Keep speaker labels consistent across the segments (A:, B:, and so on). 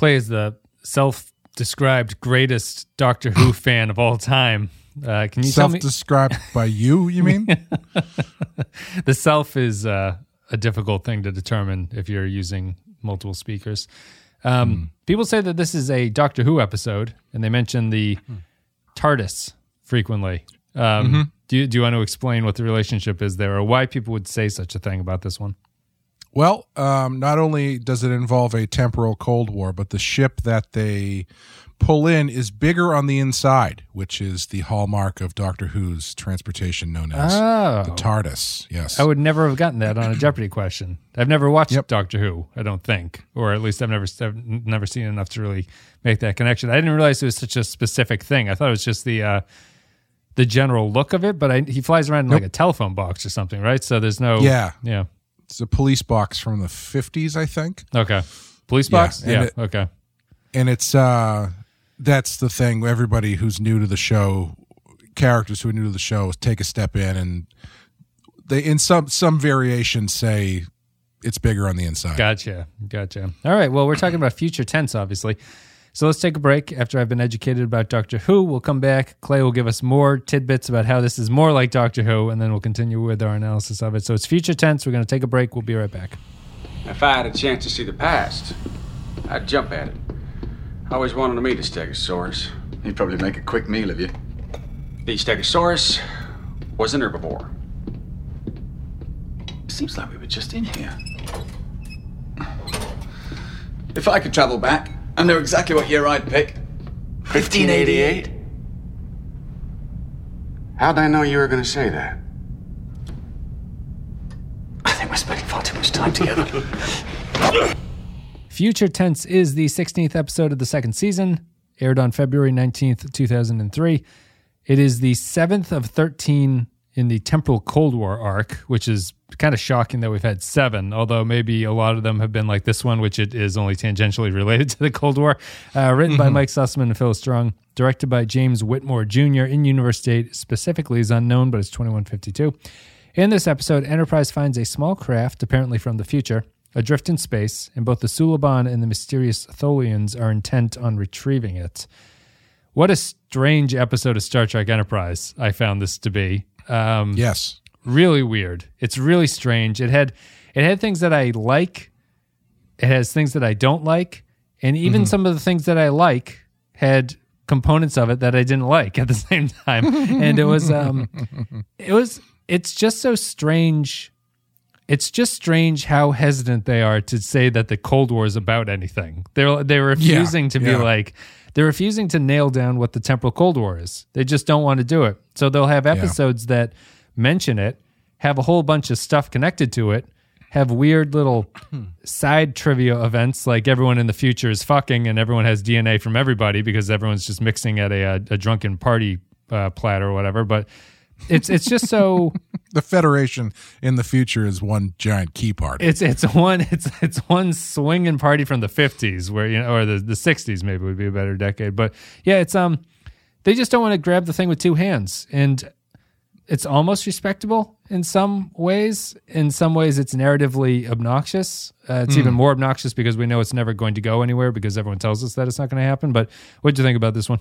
A: Clay is the self-described greatest Doctor Who fan of all time. Uh, can you tell me?
B: Self-described by you, you mean?
A: the self is uh, a difficult thing to determine if you're using multiple speakers. Um, People say that this is a Doctor Who episode, and they mention the TARDIS frequently. Um, do, you, do you want to explain what the relationship is there, or why people would say such a thing about this one?
B: Well, um, not only does it involve a temporal Cold War, but the ship that they pull in is bigger on the inside, which is the hallmark of Doctor Who's transportation known as
A: Oh.
B: the TARDIS. Yes.
A: I would never have gotten that on a Jeopardy question. I've never watched
B: Yep.
A: Doctor Who. I don't think, or at least I've never I've never seen enough to really make that connection. I didn't realize it was such a specific thing. I thought it was just the uh, the general look of it. But I, he flies around in like a telephone box or something, right? So there's no
B: Yeah.
A: yeah
B: It's a police box from the 50s, I think.
A: okay police box
B: and
A: yeah,
B: it-
A: okay
B: and it's uh that's the thing everybody who's new to the show characters who are new to the show take a step in and they in some some variations say it's bigger on the inside
A: Gotcha. Gotcha. All right. Well, we're talking about future tense, obviously. So let's take a break. After I've been educated about Doctor Who, we'll come back. Clay will give us more tidbits about how this is more like Doctor Who, and then we'll continue with our analysis of it. So it's future tense. We're going to take a break. We'll be right back.
C: If I had a chance to see the past, I'd jump at it. I always wanted to meet a Stegosaurus.
D: He'd probably make a quick meal of you.
C: The Stegosaurus was an herbivore.
D: Seems like we were just in here. If I could travel back, I know exactly what year I'd pick. 1588?
C: How'd I know you were going to say that?
D: I think we're spending far too much time together.
A: Future Tense is the 16th episode of the second season, aired on February 19th, 2003. It is the seventh of 13 in the Temporal Cold War arc, which is kind of shocking that we've had seven, although maybe a lot of them have been like this one, which it is only tangentially related to the Cold War. Uh, written by Mike Sussman and Phil Strong, directed by James Whitmore Jr. in Universe State specifically is unknown, but it's 2152. In this episode, Enterprise finds a small craft, apparently from the future, adrift in space, and both the Suliban and the mysterious Tholians are intent on retrieving it. What a strange episode of Star Trek Enterprise I found this to be. Um,
B: yes
A: really weird. It's really strange. It had it had things that I like. It has things that I don't like, and even some of the things that I like had components of it that I didn't like at the same time. and it was um it was it's just so strange. It's just strange how hesitant they are to say that the Cold War is about anything. They're they're refusing to be
B: yeah.
A: like they're refusing to nail down what the temporal Cold War is. They just don't want to do it. So they'll have episodes that mention it, have a whole bunch of stuff connected to it, have weird little side trivia events like everyone in the future is fucking and everyone has DNA from everybody because everyone's just mixing at a, a, a drunken party uh, platter or whatever. But it's it's just so
B: the federation in the future is one giant key party
A: it's it's one it's it's one swinging party from the fifties where you know or the the sixties maybe would be a better decade. But yeah, it's um they just don't want to grab the thing with two hands and it's almost respectable in some ways. In some ways, it's narratively obnoxious. Uh, it's even more obnoxious because we know it's never going to go anywhere because everyone tells us that it's not going to happen. But what do you think about this one?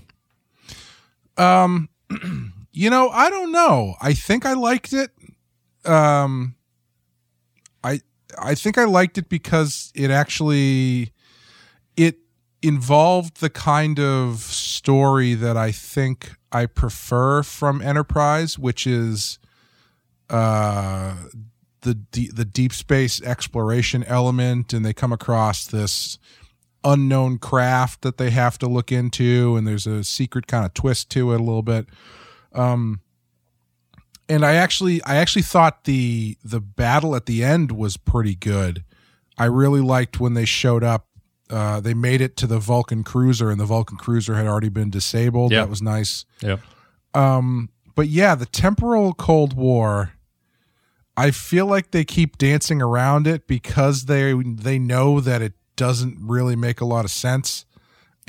B: You know, I don't know. I think I liked it. Um I I think I liked it because it actually it involved the kind of story that I think I prefer from Enterprise, which is uh the de- the deep space exploration element and they come across this unknown craft that they have to look into and there's a secret kind of twist to it a little bit um and i actually i actually thought the the battle at the end was pretty good i really liked when they showed up uh they made it to the vulcan cruiser and the vulcan cruiser had already been disabled
A: Yeah.
B: that was nice
A: Yeah.
B: um but yeah the temporal cold war i feel like they keep dancing around it because they they know that it doesn't really make a lot of sense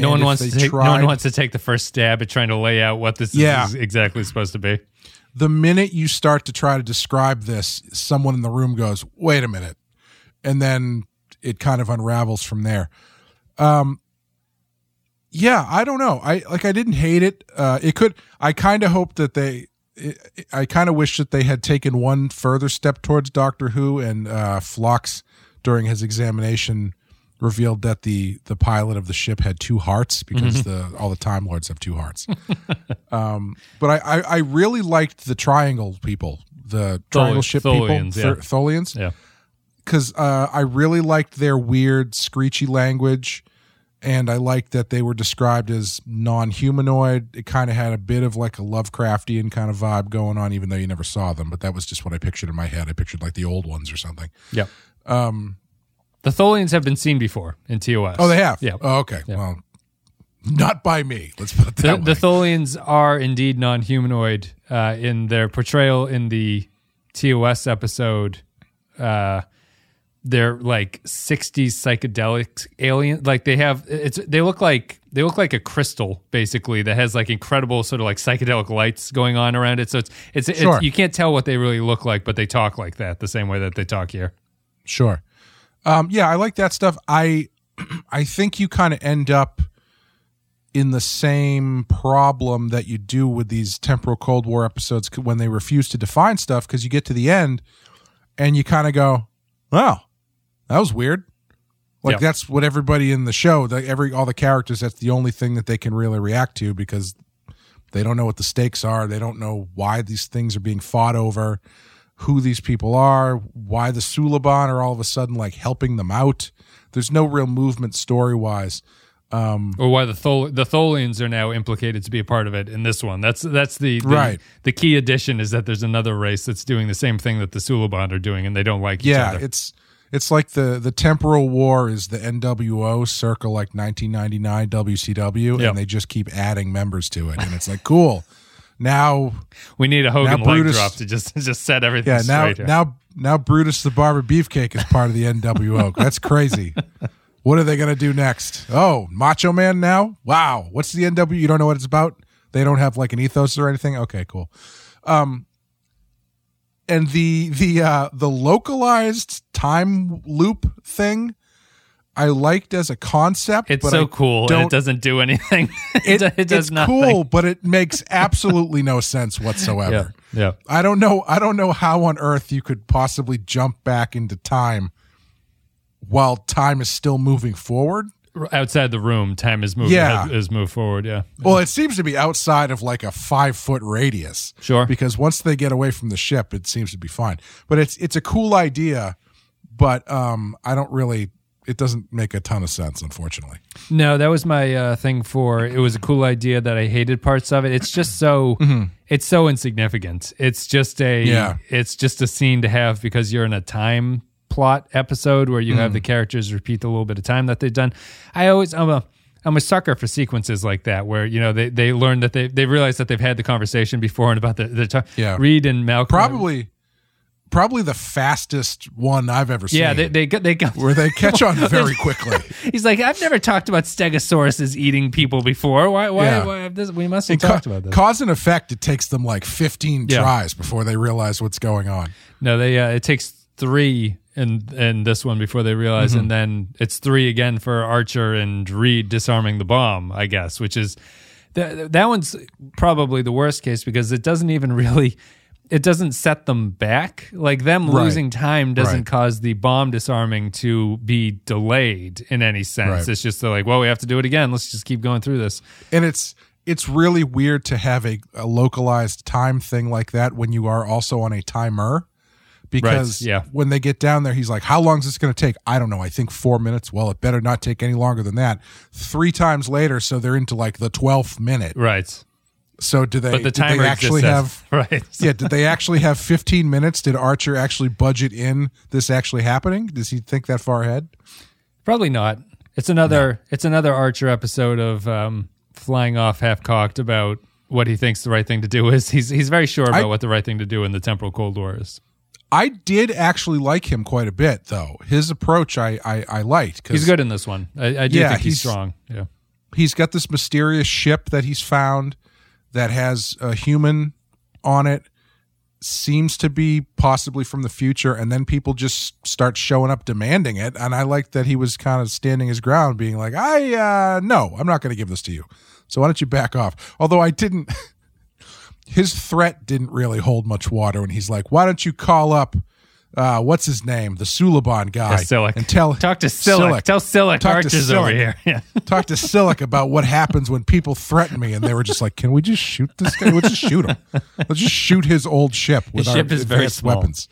A: No one wants to take, no one wants to take the first stab at trying to lay out what this
B: Yeah.
A: is exactly supposed to be.
B: the minute you start to try to describe this, someone in the room goes, "Wait a minute," and then it kind of unravels from there. Um, yeah, I don't know. I like I didn't hate it. Uh, it could. I kind of hope that they. It, I kind of wish that they had taken one further step towards Doctor Who and uh, Phlox during his examination revealed that the the pilot of the ship had two hearts because the all the Time Lords have two hearts. um, but I, I I really liked the triangle people, the triangle ship
A: Tholians,
B: people,
A: yeah.
B: Th- Tholians
A: Yeah.
B: because uh, I really liked their weird, screechy language, and I liked that they were described as non-humanoid. It kind of had a bit of like a Lovecraftian kind of vibe going on, even though you never saw them. But that was just what I pictured in my head. I pictured like the old ones or something.
A: Yeah. Um, the Tholians have been seen before in TOS.
B: Oh, they have.
A: Yeah.
B: Oh, okay. Well, not by me. Let's put
A: the,
B: that
A: the
B: way.
A: Tholians are indeed non-humanoid uh, in their portrayal in the TOS episode. Uh, they're like 60s psychedelic alien like they have it's they look like they look like a crystal basically that has like incredible sort of like psychedelic lights going on around it so it's it's,
B: Sure.
A: it's you can't tell what they really look like but they talk like that the same way that they talk here
B: Sure. Um, yeah, I like that stuff. I I think you kind of end up in the same problem that you do with these temporal Cold War episodes when they refuse to define stuff because you get to the end and you kind of go, "Wow, that was weird." Like
A: Yeah.
B: that's what everybody in the show, the, every all the characters, that's the only thing that they can really react to because they don't know what the stakes are. They don't know why these things are being fought over, who these people are, why the Suliban are all of a sudden like helping them out. There's no real movement story wise.
A: Um, or why the Thol- the Tholians are now implicated to be a part of it in this one. That's that's the, the
B: Right.
A: The key addition is that there's another race that's doing the same thing that the Suliban are doing, and they don't like each other.
B: Yeah, it's it's like the the temporal war is the NWO circa like 1999 WCW,
A: Yep.
B: and they just keep adding members to it, and it's like cool. Now,
A: we need a Hogan
B: Brutus-
A: drop to just just set everything
B: yeah, now
A: straight. here.
B: now now Brutus the Barber Beefcake is part of the NWO. That's crazy. What are they going to do next? Oh, Macho Man now? Wow. What's the NW? You don't know what it's about? They don't have like an ethos or anything? Okay, cool. Um and the the uh the localized time loop thing I liked as a concept.
A: it's
B: but
A: so
B: I
A: cool,
B: don't-
A: it doesn't do anything.
B: It,
A: it, does
B: it's
A: nothing.
B: cool, but it makes absolutely no sense whatsoever.
A: Yeah, yeah.
B: I don't know. I don't know how on earth you could possibly jump back into time while time is still moving forward.
A: Outside the room, time is moving.
B: Yeah.
A: has, has moved forward. Yeah,
B: Well, it seems to be outside of like a five foot radius.
A: Sure.
B: Because once they get away from the ship, it seems to be fine. But it's it's a cool idea, but um, I don't really. It doesn't make a ton of sense, unfortunately.
A: No, that was my uh, thing for it was a cool idea that I hated parts of it. It's just so it's so insignificant. It's just a
B: Yeah.
A: it's just a scene to have because you're in a time plot episode where you have the characters repeat the little bit of time that they've done. I always I'm a I'm a sucker for sequences like that where you know they they learn that they they realize that they've had the conversation before and about the the time.
B: Yeah.
A: Reed and Malcolm
B: Probably, probably the fastest one I've ever seen.
A: yeah they they they got
B: where they catch on very quickly.
A: He's like, I've never talked about Stegosauruses eating people before. Why? Why?
B: Yeah.
A: why this, we must have
B: And ca-
A: talked about this.
B: Cause and effect, it takes them like 15
A: Yeah.
B: tries before they realize what's going on.
A: no, they. Uh, it takes three in in this one before they realize,
B: Mm-hmm.
A: and then it's three again for Archer and Reed disarming the bomb. I guess, which is that that one's probably the worst case because it doesn't even really. It doesn't set them back. Like them
B: Right.
A: losing time doesn't
B: Right.
A: cause the bomb disarming to be delayed in any sense.
B: Right.
A: It's just they're like, well, we have to do it again. Let's just keep going through this.
B: And it's it's really weird to have a, a localized time thing like that when you are also on a timer. Because
A: yeah.
B: when they get down there, he's like, How long is this going to take? I don't know. I think four minutes. Well, it better not take any longer than that. Three times later, so they're into like the 12th minute.
A: Right.
B: So do they,
A: But the timer
B: they actually have.
A: right.
B: yeah, did they actually have 15 minutes? Did Archer actually budget in this actually happening? Does he think that far ahead?
A: Probably not. It's another it's another Archer episode of um, flying off half cocked about what he thinks the right thing to do is. He's he's very sure about
B: I-
A: what the right thing to do in the temporal Cold War is.
B: I did actually like him quite a bit, though. His approach I I, I liked.
A: He's good in this one. I, I do
B: Yeah,
A: think he's,
B: he's-
A: strong. Yeah.
B: He's got this mysterious ship that he's found that has a human on it, seems to be possibly from the future and then people just start showing up demanding it. And i like that he was kind of standing his ground being like i uh no i'm not going to give this to you. So why don't you back off? Although i didn't his threat didn't really hold much water and he's like why don't you call up uh, what's his name, the Suliban guy,
A: Yeah, Silik.
B: and tell
A: Talk to Silik. Tell Silik
B: Talk to
A: Archer's over here. Yeah.
B: talk to Silik about what happens when people threaten me, and they were just like, "Can we just shoot this guy? We'll just shoot him. Let's just shoot his old ship with
A: His
B: our
A: ship is very
B: advanced
A: small.
B: weapons."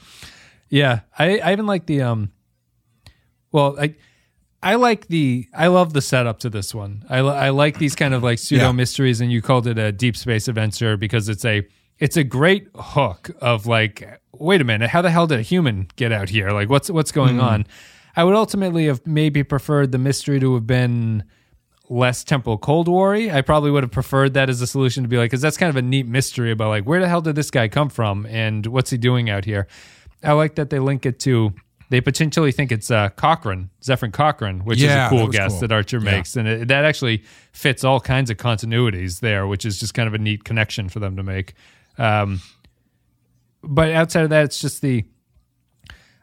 A: Yeah, I, I even like the um. Well, I I like the I love the setup to this one. I I like these kind of like pseudo
B: Yeah.
A: mysteries, and you called it a deep space adventure because it's a it's a great hook of like, wait a minute, how the hell did a human get out here? Like, what's what's going
B: Hmm.
A: on? I would ultimately have maybe preferred the mystery to have been less temporal cold war I probably would have preferred that as a solution to be like, because that's kind of a neat mystery about like, where the hell did this guy come from and what's he doing out here? I like that they link it to, they potentially think it's uh, Cochrane, Zefram Cochrane, which
B: Yeah,
A: is a cool
B: that
A: guess
B: cool.
A: that Archer
B: Yeah.
A: makes. And it, that actually fits all kinds of continuities there, which is just kind of a neat connection for them to make. Um, but outside of that, it's just the,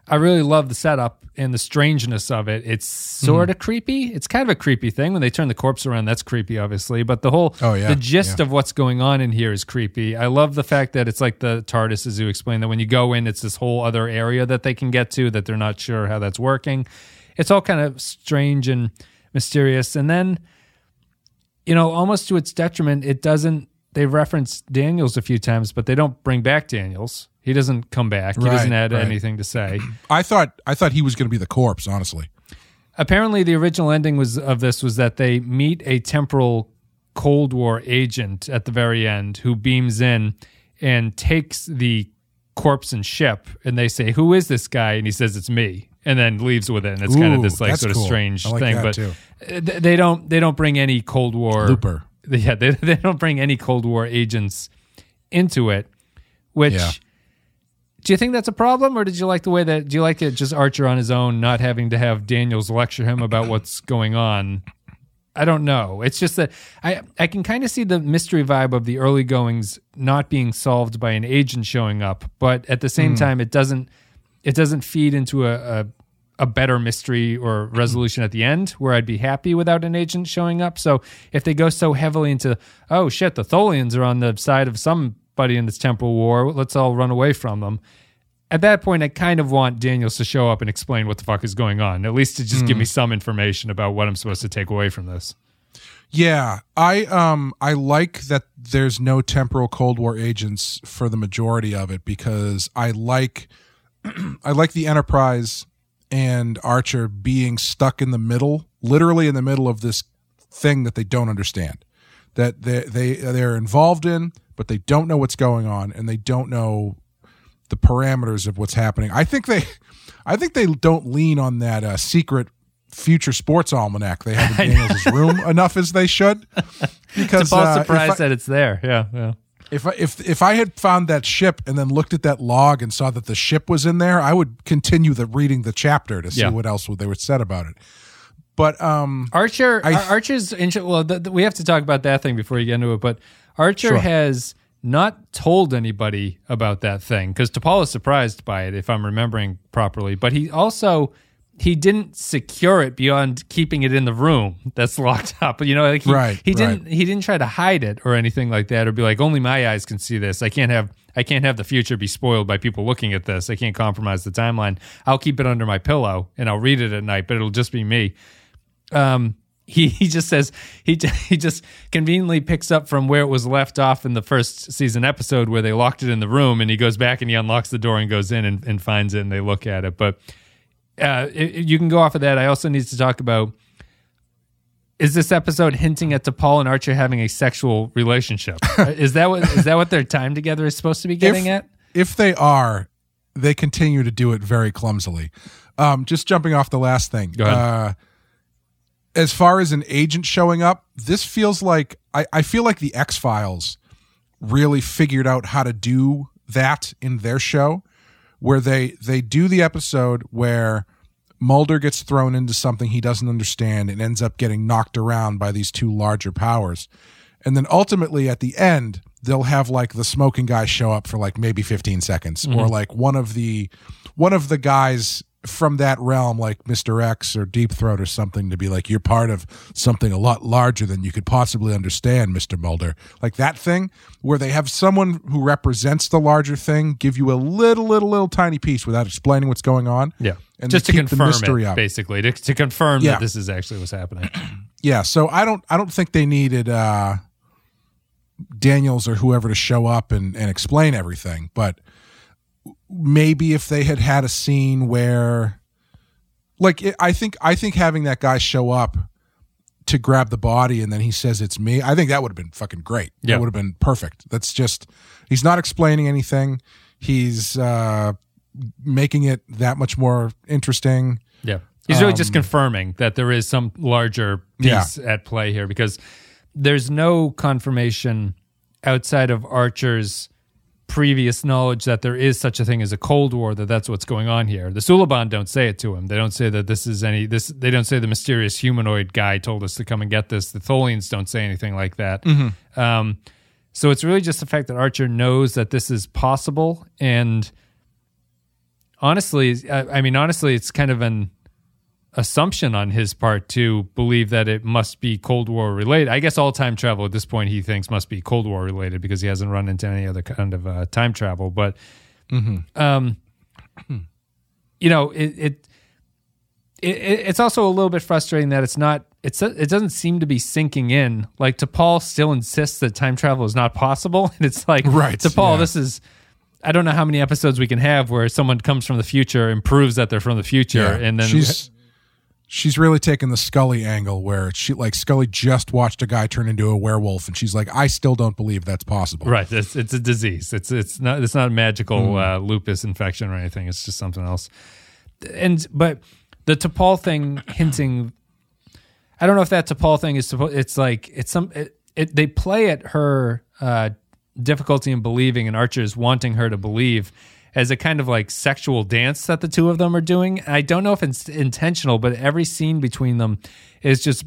A: I really love the setup and the strangeness of it. It's sort of creepy. It's kind of a creepy thing when they turn the corpse around. That's creepy, obviously. But the whole,
B: Oh, yeah.
A: the gist
B: Yeah.
A: of what's going on in here is creepy. I love the fact that it's like the TARDIS, as you explained, that when you go in, it's this whole other area that they can get to that they're not sure how that's working. It's all kind of strange and mysterious. And then, you know, almost to its detriment, it doesn't. They reference Daniels a few times, but they don't bring back Daniels. He doesn't come back. He doesn't add
B: right.
A: anything to say.
B: I thought I thought he was going to be the corpse. Honestly,
A: apparently the original ending was of this was that they meet a temporal cold war agent at the very end who beams in and takes the corpse and ship and they say who is this guy and he says it's me and then leaves with it and it's kind of this like sort of
B: cool.
A: strange
B: like
A: thing but
B: too.
A: they don't they don't bring any cold war
B: Looper.
A: yeah they, they don't bring any cold war agents into it which
B: Yeah.
A: do you think that's a problem, or did you like the way that? Do you like it just Archer on his own, not having to have Daniels lecture him about what's going on? I don't know. It's just that I I can kind of see the mystery vibe of the early goings not being solved by an agent showing up, but at the same hmm. time, it doesn't it doesn't feed into a, a a better mystery or resolution at the end where I'd be happy without an agent showing up. So if they go so heavily into oh shit, the Tholians are on the side of somebody in this temporal war, let's all run away from them. At that point, I kind of want Daniels to show up and explain what the fuck is going on, at least to just give me some information about what I'm supposed to take away from this.
B: Yeah, I um I like that there's no temporal Cold War agents for the majority of it because I like I like the Enterprise and Archer being stuck in the middle, literally in the middle of this thing that they don't understand. That they they they're involved in, but they don't know what's going on and they don't know the parameters of what's happening. I think they I think they don't lean on that uh, secret future sports almanac they have in Daniels' room enough as they should. Because
A: T'Pol's
B: uh, if
A: surprised
B: I-
A: that it's there. Yeah, yeah.
B: If I, if if I had found that ship and then looked at that log and saw that the ship was in there, I would continue the reading the chapter to see
A: Yeah.
B: what else they would said about it. But um,
A: Archer,
B: I-
A: Archer's intro. Well, th- th- we have to talk about that thing before you get into it. But Archer
B: Sure.
A: has not told anybody about that thing because T'Pol is surprised by it, if I'm remembering properly. But he also he didn't secure it beyond keeping it in the room that's locked up. You know, like he,
B: Right,
A: he didn't he didn't try to hide it or anything like that, or be like, only my eyes can see this. I can't have I can't have the future be spoiled by people looking at this. I can't compromise the timeline. I'll keep it under my pillow and I'll read it at night, but it'll just be me um, he, he just says he he just conveniently picks up from where it was left off in the first season episode where they locked it in the room and he goes back and he unlocks the door and goes in and, and finds it and they look at it but uh, it, you can go off of that i also need to talk about is this episode hinting at T'Pol and Archer having a sexual relationship? is that what is that what their time together is supposed to be getting
B: if,
A: at?
B: if they are, they continue to do it very clumsily. Um, just jumping off the last thing. Uh, as far as an agent showing up, this feels like I, I feel like the X Files really figured out how to do that in their show, where they they do the episode where Mulder gets thrown into something he doesn't understand and ends up getting knocked around by these two larger powers. and then ultimately at the end they'll have like the smoking guy show up for like maybe 15 seconds mm-hmm. or like one of the one of the guys from that realm like Mr. X or Deep Throat or something to be like you're part of something a lot larger than you could possibly understand Mr. Mulder like that thing where they have someone who represents the larger thing give you a little little little tiny piece without explaining what's going on
A: Yeah.
B: and
A: Just to
B: they keep the
A: confirm
B: mystery
A: it,
B: up.
A: basically, to, to confirm
B: Yeah.
A: that this is actually what's happening.
B: yeah so i don't i don't think they needed uh daniels or whoever to show up and and explain everything but maybe if they had had a scene where like it, i think i think having that guy show up to grab the body and then he says it's me i think that would have been fucking great.
A: Yeah.
B: that would have been perfect. That's just he's not explaining anything. He's uh making it that much more interesting.
A: Yeah. He's really just confirming that there is some larger piece at play here because there's no confirmation outside of Archer's previous knowledge that there is such a thing as a Cold War, that that's what's going on here. The Suliban don't say it to him. They don't say that this is any, this, they don't say the mysterious humanoid guy told us to come and get this. The Tholians don't say anything like that. Um, so it's really just the fact that Archer knows that this is possible. And honestly, I, I mean, honestly, it's kind of an, assumption on his part to believe that it must be Cold War related. I guess all time travel at this point he thinks must be Cold War related because he hasn't run into any other kind of uh, time travel. But, um, you know, it, it, it it's also a little bit frustrating that it's not. It's it doesn't seem to be sinking in. Like T'Pol still insists that time travel is not possible, and it's like
B: Right,
A: T'Pol,
B: yeah.
A: this is. I don't know how many episodes we can have where someone comes from the future and proves that they're from the future, and then
B: she's she's really taking the Scully angle where she like Scully just watched a guy turn into a werewolf and she's like, I still don't believe that's possible.
A: Right. It's it's a disease. It's it's not it's not a magical uh, lupus infection or anything. It's just something else. And but the T'Pol thing hinting, I don't know if that T'Pol thing is supposed. It's like it's some. It, it they play at her uh, difficulty in believing, and Archer's wanting her to believe. As a kind of like sexual dance that the two of them are doing. I don't know if it's intentional, but every scene between them is just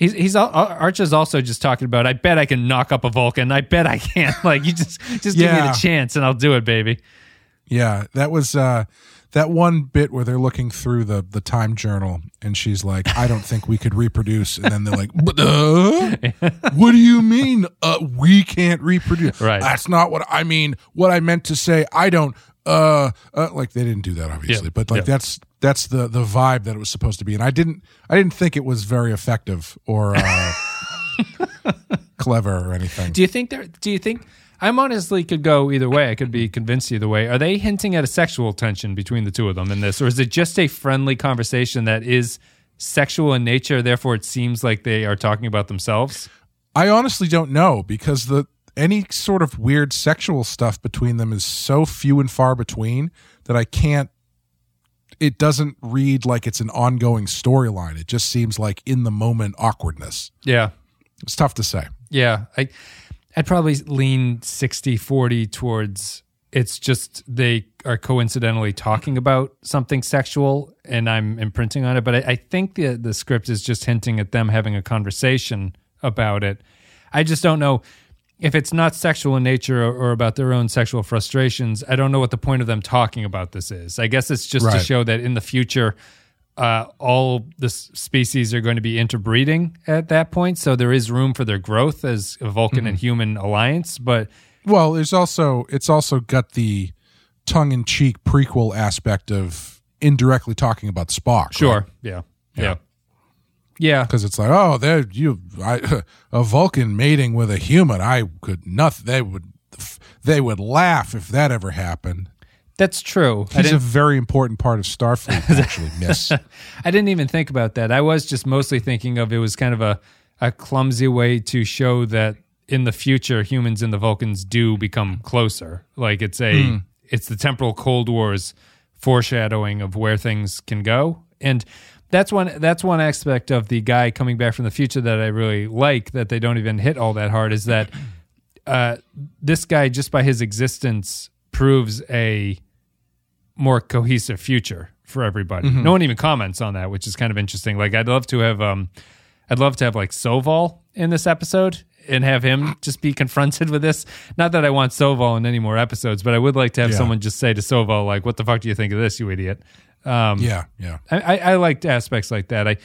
A: He's he's Archer's also just talking about. I bet I can knock up a Vulcan. I bet I can. Like you just just give me the chance and I'll do it, baby.
B: Yeah, that was uh that one bit where they're looking through the the time journal and she's like, I don't think we could reproduce and then they're like, uh, What do you mean uh we can't reproduce?
A: Right.
B: That's not what I mean. What I meant to say, I don't uh, uh like they didn't do that obviously,
A: Yeah,
B: but like
A: yeah.
B: that's that's the the vibe that it was supposed to be and I didn't I didn't think it was very effective or uh clever or anything.
A: Do you think there? Do you think? I'm honestly could go either way. I could be convinced either way. Are they hinting at a sexual tension between the two of them in this, or is it just a friendly conversation that is sexual in nature? Therefore, it seems like they are talking about themselves.
B: I honestly don't know because the any sort of weird sexual stuff between them is so few and far between that I can't it doesn't read like it's an ongoing storyline. It just seems like in the moment awkwardness.
A: Yeah,
B: It's tough to say.
A: Yeah, I I'd probably lean 60-40 towards it's just they are coincidentally talking about something sexual and I'm imprinting on it. But I, I think the the script is just hinting at them having a conversation about it. I just don't know if it's not sexual in nature or, or about their own sexual frustrations. I don't know what the point of them talking about this is. I guess it's just to show that in the future uh, all the species are going to be interbreeding at that point. So there is room for their growth as a Vulcan and human alliance. But
B: Well, there's also it's also got the tongue in cheek prequel aspect of indirectly talking about Spock.
A: sure, yeah, yeah, yeah,
B: because it's like, oh, there you, I, a Vulcan mating with a human. I could nothing. They would, they would laugh if that ever happened.
A: that's true.
B: He's a very important part of Starfleet, actually, Miss.
A: I didn't even think about that. I was just mostly thinking of it was kind of a a clumsy way to show that in the future humans and the Vulcans do become closer. Like it's a hmm. it's the temporal Cold Wars foreshadowing of where things can go. And that's one that's one aspect of the guy coming back from the future that I really like that they don't even hit all that hard is that uh, this guy just by his existence proves a more cohesive future for everybody. No one even comments on that, which is kind of interesting. Like I'd love to have um I'd love to have like Soval in this episode and have him just be confronted with this. Not that I want Soval in any more episodes, but I would like to have
B: Yeah.
A: someone just say to Soval, like, "What the fuck do you think of this, you idiot?" Um,
B: Yeah, yeah.
A: I, I, I liked aspects like that. I,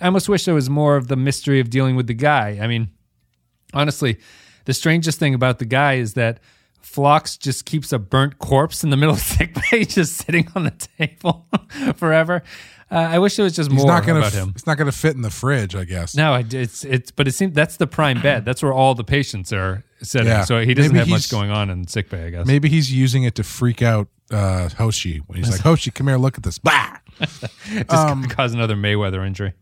A: I almost wish there was more of the mystery of dealing with the guy. I mean, honestly, the strangest thing about the guy is that Phlox just keeps a burnt corpse in the middle of sick bay, just sitting on the table forever. Uh, I wish there was just
B: He's
A: more
B: not gonna.
A: about
B: f-
A: him.
B: It's not gonna fit in the fridge, I guess.
A: No, it's it's, but it seems that's the prime bed. That's where all the patients are sitting.
B: Yeah.
A: So he doesn't
B: Maybe
A: have much going on in sick bay. I guess.
B: Maybe he's using it to freak out uh, Hoshi when he's like, "Hoshi, come here, look at this." Bah!
A: just
B: um,
A: cause another Mayweather injury.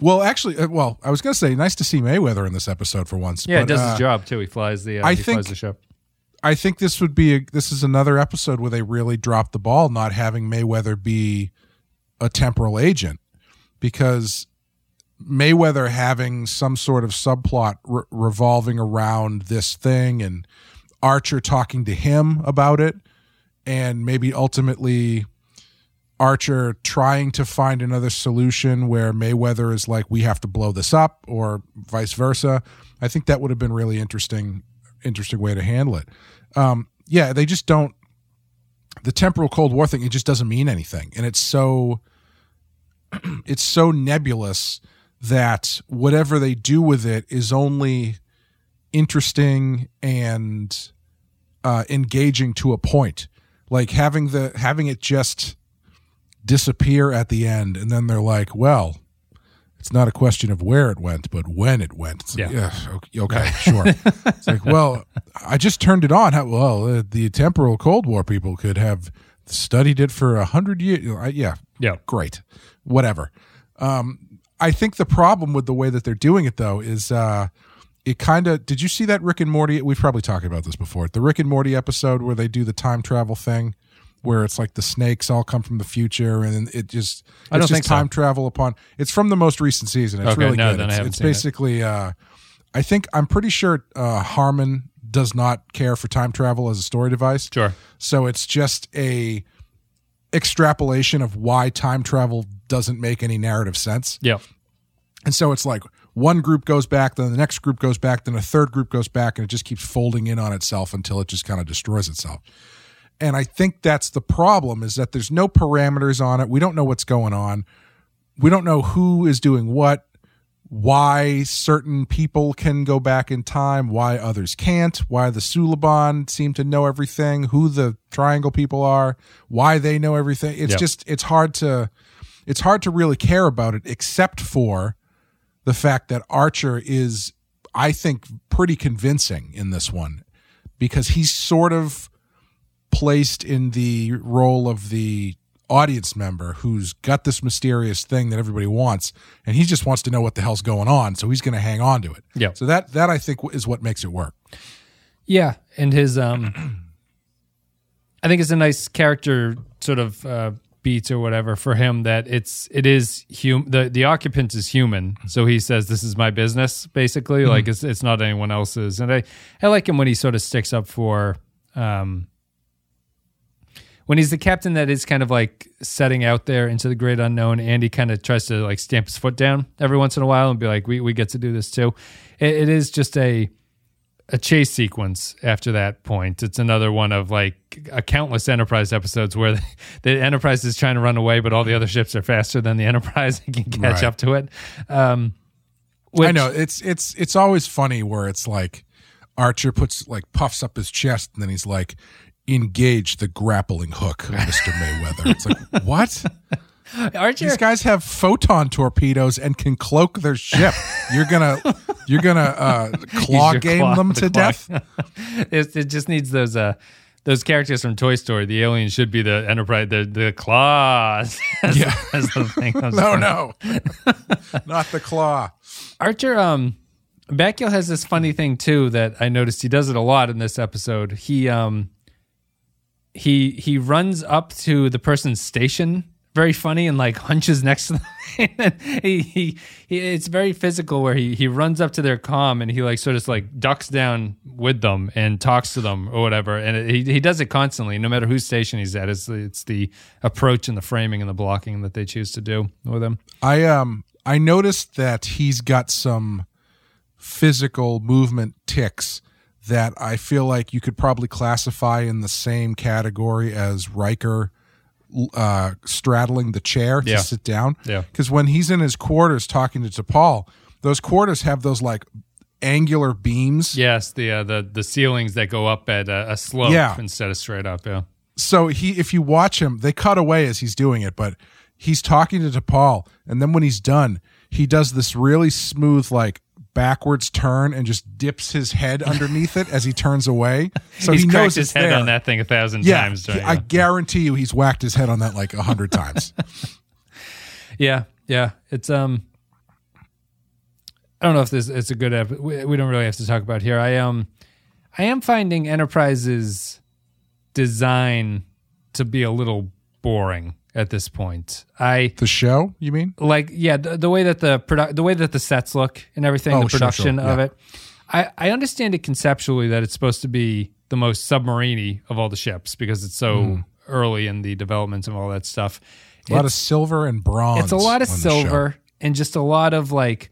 B: Well, actually, uh, well, I was gonna say, nice to see Mayweather in this episode for once.
A: Yeah,
B: but,
A: he does
B: uh,
A: his job too. He flies the. Uh,
B: I
A: he
B: think-
A: flies the ship.
B: I think this would be a, this is another episode where they really dropped the ball, not having Mayweather be a temporal agent, because Mayweather having some sort of subplot re- revolving around this thing, and Archer talking to him about it, and maybe ultimately Archer trying to find another solution where Mayweather is like, we have to blow this up, or vice versa. I think that would have been really interesting, interesting way to handle it. Um, yeah, they just don't. The temporal Cold War thing, it just doesn't mean anything, and it's so, it's so nebulous that whatever they do with it is only interesting and uh, engaging to a point. Like having the having it just disappear at the end, and then they're like, "Well, it's not a question of where it went, but when it went." It's like,
A: Yeah.
B: yeah. Okay, okay, sure. it's like, well, I just turned it on. How, well, uh, the temporal Cold War people could have studied it for a hundred years. You know, I, yeah,
A: Yeah.
B: great, whatever. Um, I think the problem with the way that they're doing it, though, is uh, it kind of. Did you see that Rick and Morty? We've probably talked about this before. The Rick and Morty episode where they do the time travel thing, where it's like the snakes all come from the future, and it just it's
A: I don't
B: just
A: think so.
B: time travel upon. It's from the most recent season. It's
A: Okay,
B: really
A: no,
B: good.
A: then I
B: It's,
A: haven't
B: it's
A: seen it.
B: basically. Uh, I think I'm pretty sure uh, Harmon does not care for time travel as a story device.
A: Sure.
B: So it's just a extrapolation of why time travel doesn't make any narrative sense.
A: Yeah.
B: And so it's like one group goes back, then the next group goes back, then a third group goes back, and it just keeps folding in on itself until it just kind of destroys itself. And I think that's the problem is that there's no parameters on it. We don't know what's going on. We don't know who is doing what, why certain people can go back in time, why others can't, why the Suliban seem to know everything, who the triangle people are, why they know everything. It's
A: Yep.
B: just it's hard to it's hard to really care about it except for the fact that Archer is I think pretty convincing in this one because he's sort of placed in the role of the audience member who's got this mysterious thing that everybody wants and he just wants to know what the hell's going on so he's going to hang on to it
A: Yeah.
B: so that that i think is what makes it work
A: Yeah, and his um, I think it's a nice character sort of uh, beats or whatever for him that it's it is hum the the occupant is human, so he says this is my business basically, like it's it's not anyone else's, and I I like him when he sort of sticks up for um. When he's the captain that is kind of like setting out there into the great unknown, Andy kind of tries to like stamp his foot down every once in a while and be like, "We we get to do this too." It, it is just a a chase sequence after that point. It's another one of like a countless Enterprise episodes where the, the Enterprise is trying to run away, but all the other ships are faster than the Enterprise and can catch
B: Right.
A: up to it. Um,
B: i know it's it's it's always funny where it's like archer puts like puffs up his chest and then he's like engage the grappling hook mr mayweather it's like what
A: Archer,
B: these guys have photon torpedoes and can cloak their ship you're gonna you're gonna uh claw
A: your
B: game
A: claw-
B: them to
A: claw.
B: death
A: it, it just needs those uh, those characters from Toy Story. The alien should be the Enterprise, the the claws. That's-
B: Yeah.
A: that's the thing.
B: No no not the claw
A: Archer, um, Bakula has this funny thing too that I noticed he does it a lot in this episode. He um, he he runs up to the person's station, very funny, and like hunches next to them. He, he he it's very physical where he he runs up to their comm and he like sort of like ducks down with them and talks to them or whatever. And it, he he does it constantly, no matter whose station he's at. It's it's the approach and the framing and the blocking that they choose to do with him.
B: I um I noticed that he's got some physical movement ticks that I feel like you could probably classify in the same category as Riker uh, straddling the chair to
A: Yeah.
B: sit down.
A: Yeah.
B: Because when he's in his quarters talking to T'Pol, those quarters have those like angular beams.
A: Yes, the uh, the the ceilings that go up at a, a slope
B: Yeah.
A: instead of straight up. Yeah.
B: so he if you watch him they cut away as he's doing it but he's talking to T'Pol and then when he's done he does this really smooth like backwards turn and just dips his head underneath it as he turns away so
A: He's
B: he knows
A: his head
B: there.
A: on that thing a thousand
B: yeah
A: times.
B: he- i guarantee you he's whacked his head on that like a hundred times
A: Yeah, yeah. It's um I don't know if this it's a good ep- we, we don't really have to talk about here. I um I am finding Enterprise's design to be a little boring at this point. I
B: the show you mean
A: like yeah, the, the way that the produ- the way that the sets look and everything,
B: Oh,
A: the production
B: sure,
A: of
B: yeah.
A: it. I I understand it conceptually that it's supposed to be the most submariney of all the ships because it's so
B: Mm.
A: early in the development of all that stuff.
B: a lot of silver and bronze
A: it's a lot of
B: on the show.
A: silver and just a lot of like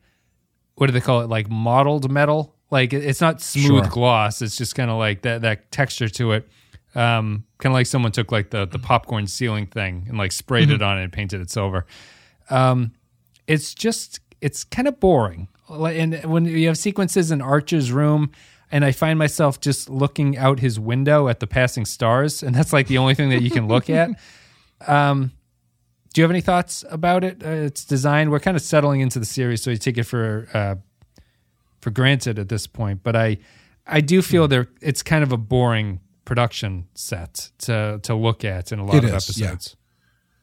A: what do they call it like mottled metal like it's not smooth
B: Sure.
A: gloss it's just kind of like that that texture to it um kind of like someone took like the the popcorn ceiling thing and like sprayed
B: Mm-hmm.
A: it on it and painted it silver um it's just it's kind of boring Like, and when you have sequences in archer's room and i find myself just looking out his window at the passing stars and that's like the only thing that you can look at um do you have any thoughts about it? Uh, its design. We're kind of settling into the series, so you take it for uh, for granted at this point. But I I do feel there it's kind of a boring production set to to look at in a lot
B: It
A: of
B: is, yeah.
A: episodes.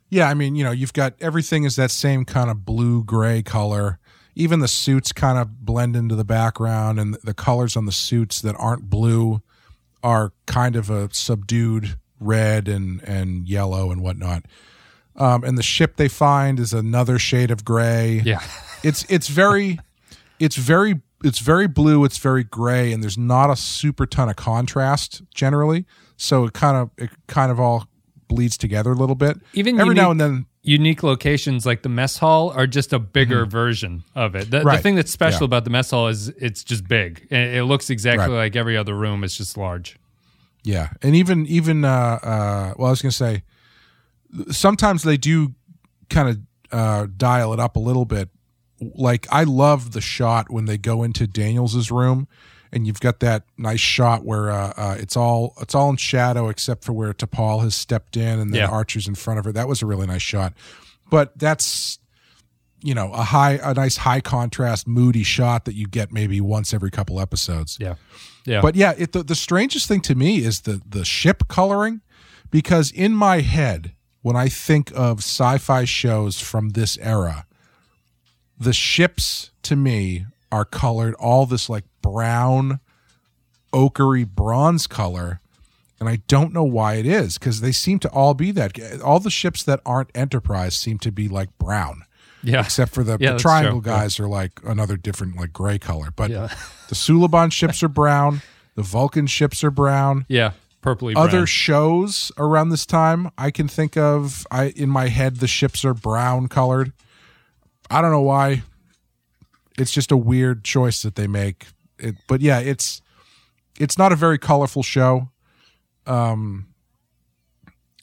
B: Yeah, I mean, you know, you've got everything is that same kind of blue gray color. Even the suits kind of blend into the background, and the colors on the suits that aren't blue are kind of a subdued red and and yellow and whatnot. Um, and the ship they find is another shade of gray.
A: Yeah,
B: it's it's very it's very it's very blue it's very gray and there's not a super ton of contrast generally so it kind of it kind of all bleeds together a little bit
A: Even
B: every now and then
A: unique locations like the mess hall are just a bigger version of it. The, the
B: Mm-hmm.
A: Thing that's special
B: Yeah.
A: about the mess hall is it's just big. It, it looks exactly
B: Right.
A: like every other room. It's just large.
B: yeah and even even uh uh well i was gonna say sometimes they do kind of uh dial it up a little bit like i love the shot when they go into daniels's room and you've got that nice shot where uh, uh, it's all it's all in shadow except for where T'Pol has stepped in and the
A: Yeah.
B: Archer's in front of her. That was a really nice shot, but that's you know a high a nice high contrast moody shot that you get maybe once every couple episodes.
A: Yeah, yeah.
B: But yeah, it, the the strangest thing to me is the the ship coloring, because in my head, when I think of sci-fi shows from this era, the ships to me are colored all this like brown, ochery bronze color, and I don't know why it is because they seem to all be that. All the ships that aren't Enterprise seem to be like brown
A: yeah,
B: except for the,
A: Yeah,
B: the triangle
A: true.
B: guys are like another different like gray color but
A: Yeah.
B: the suliban ships are brown the vulcan ships are brown
A: yeah. Purpley
B: other
A: brown.
B: shows around this time i can think of i in my head the ships are brown colored i don't know why. It's just a weird choice that they make. It, but yeah it's it's not a very colorful show. Um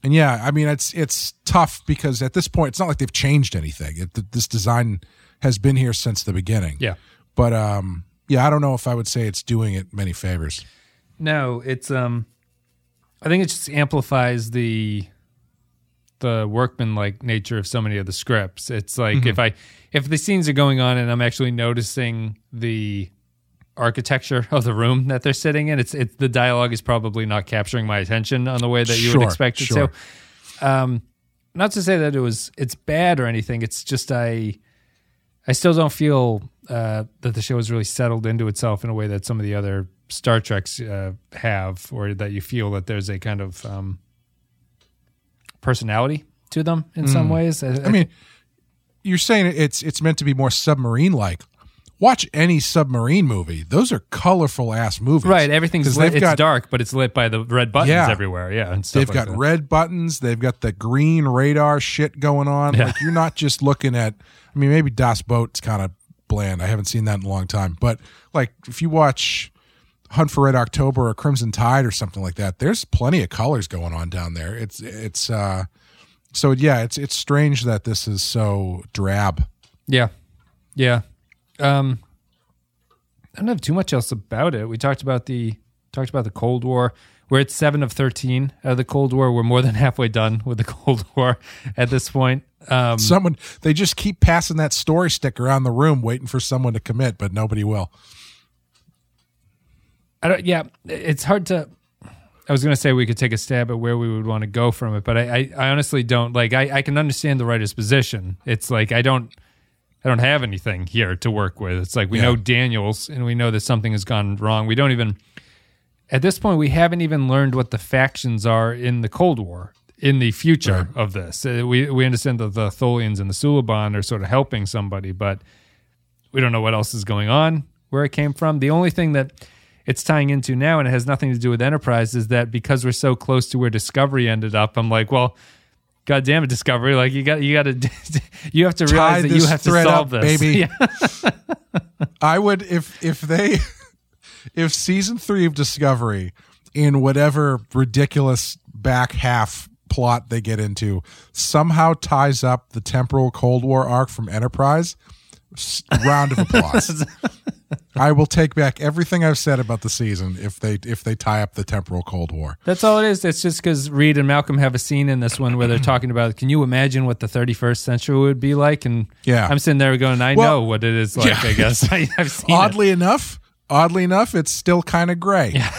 B: and yeah i mean it's it's tough because at this point it's not like they've changed anything. It, this design has been here since the beginning.
A: Yeah.
B: but um yeah i don't know if i would say it's doing it many favors.
A: No, it's um I think it just amplifies the the workman like nature of so many of the scripts. It's like if I if the scenes are going on and I'm actually noticing the architecture of the room that they're sitting in, it's it's the dialogue is probably not capturing my attention on the way that you would expect it
B: sure.
A: to. Um not to say that it was it's bad or anything. It's just I I still don't feel uh, that the show has really settled into itself in a way that some of the other Star Treks uh, have, or that you feel that there's a kind of um, personality to them in some ways.
B: Mm. I mean, you're saying it's it's meant to be more submarine like. Watch any submarine movie; those are colorful ass movies.
A: right? everything's lit, it's
B: got
A: dark, but it's lit by the red buttons
B: Yeah.
A: everywhere. Yeah, and stuff
B: they've
A: like
B: got
A: that.
B: red buttons. They've got the green radar shit going on.
A: Yeah.
B: Like you're not just looking at. I mean, maybe Das Boot's kind of bland. I haven't seen that in a long time. But like if you watch Hunt for Red October or Crimson Tide or something like that, there's plenty of colors going on down there. It's it's uh so yeah, it's it's strange that this is so drab.
A: Yeah. Yeah. Um I don't have too much else about it. We talked about the talked about the Cold War. We're at seven of thirteen out of the Cold War. We're more than halfway done with the Cold War at this point. Um,
B: Someone they just keep passing that story stick around the room, waiting for someone to commit, but nobody will.
A: I don't. Yeah, it's hard to. I was going to say we could take a stab at where we would want to go from it, but I, I, I honestly don't like. I, I can understand the writer's position. It's like I don't, I don't have anything here to work with. It's like we
B: Yeah.
A: know Daniels, and we know that something has gone wrong. We don't even, at this point, we haven't even learned what the factions are in the Cold War in the future of this. Uh, We we understand that the Tholians and the Suliban are sort of helping somebody, but we don't know what else is going on, where it came from. The only thing that it's tying into now, and it has nothing to do with Enterprise, is that because we're so close to where Discovery ended up, I'm like, well, God damn it, Discovery! Like you got, you got to, you have to
B: Tie
A: realize that
B: this
A: you have to solve
B: up,
A: this,
B: baby.
A: Yeah.
B: I would if if they if season three of Discovery in whatever ridiculous back half plot they get into somehow ties up the temporal Cold War arc from Enterprise. Round of applause. I will take back everything I've said about the season if they if they tie up the temporal Cold War.
A: That's all it is. It's just because Reed and Malcolm have a scene in this one where they're talking about, can you imagine what the 31st century would be like? And
B: Yeah.
A: I'm sitting there going, I
B: Well,
A: know what it is like.
B: yeah.
A: I guess I, I've seen it.
B: oddly enough, oddly enough, it's still kind of gray.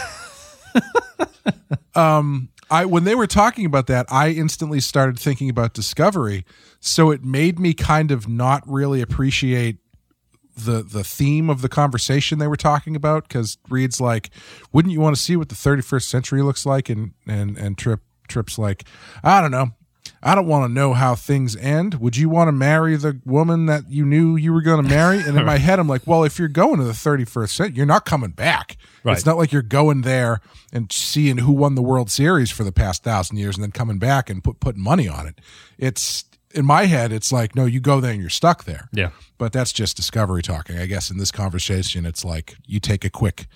B: um, I when they were talking about that, I instantly started thinking about Discovery. So it made me kind of not really appreciate the the theme of the conversation they were talking about because Reed's like, "Wouldn't you want to see what the 31st century looks like?" And and and Trip Trip's like, "I don't know." I don't want to know how things end. Would you want to marry the woman that you knew you were going to marry? And in my head, I'm like, well, if you're going to the 31st century, you're not coming back.
A: Right.
B: It's not like you're going there and seeing who won the World Series for the past thousand years and then coming back and put putting money on it. It's in my head, it's like, no, you go there and you're stuck there.
A: Yeah.
B: But that's just discovery talking. I guess in this conversation, it's like you take a quick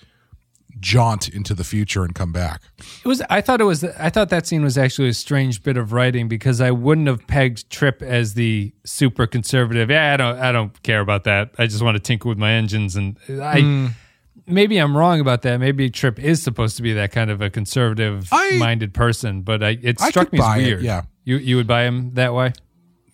B: jaunt into the future and come back.
A: It was. I thought it was. I thought that scene was actually a strange bit of writing because I wouldn't have pegged Trip as the super conservative. Yeah, I don't. I don't care about that. I just want to tinker with my engines, and I.
B: Hmm.
A: Maybe I'm wrong about that. Maybe Trip is supposed to be that kind of a conservative-minded person, but I, it struck me as
B: buy it,
A: weird.
B: yeah.
A: you you would buy him that way.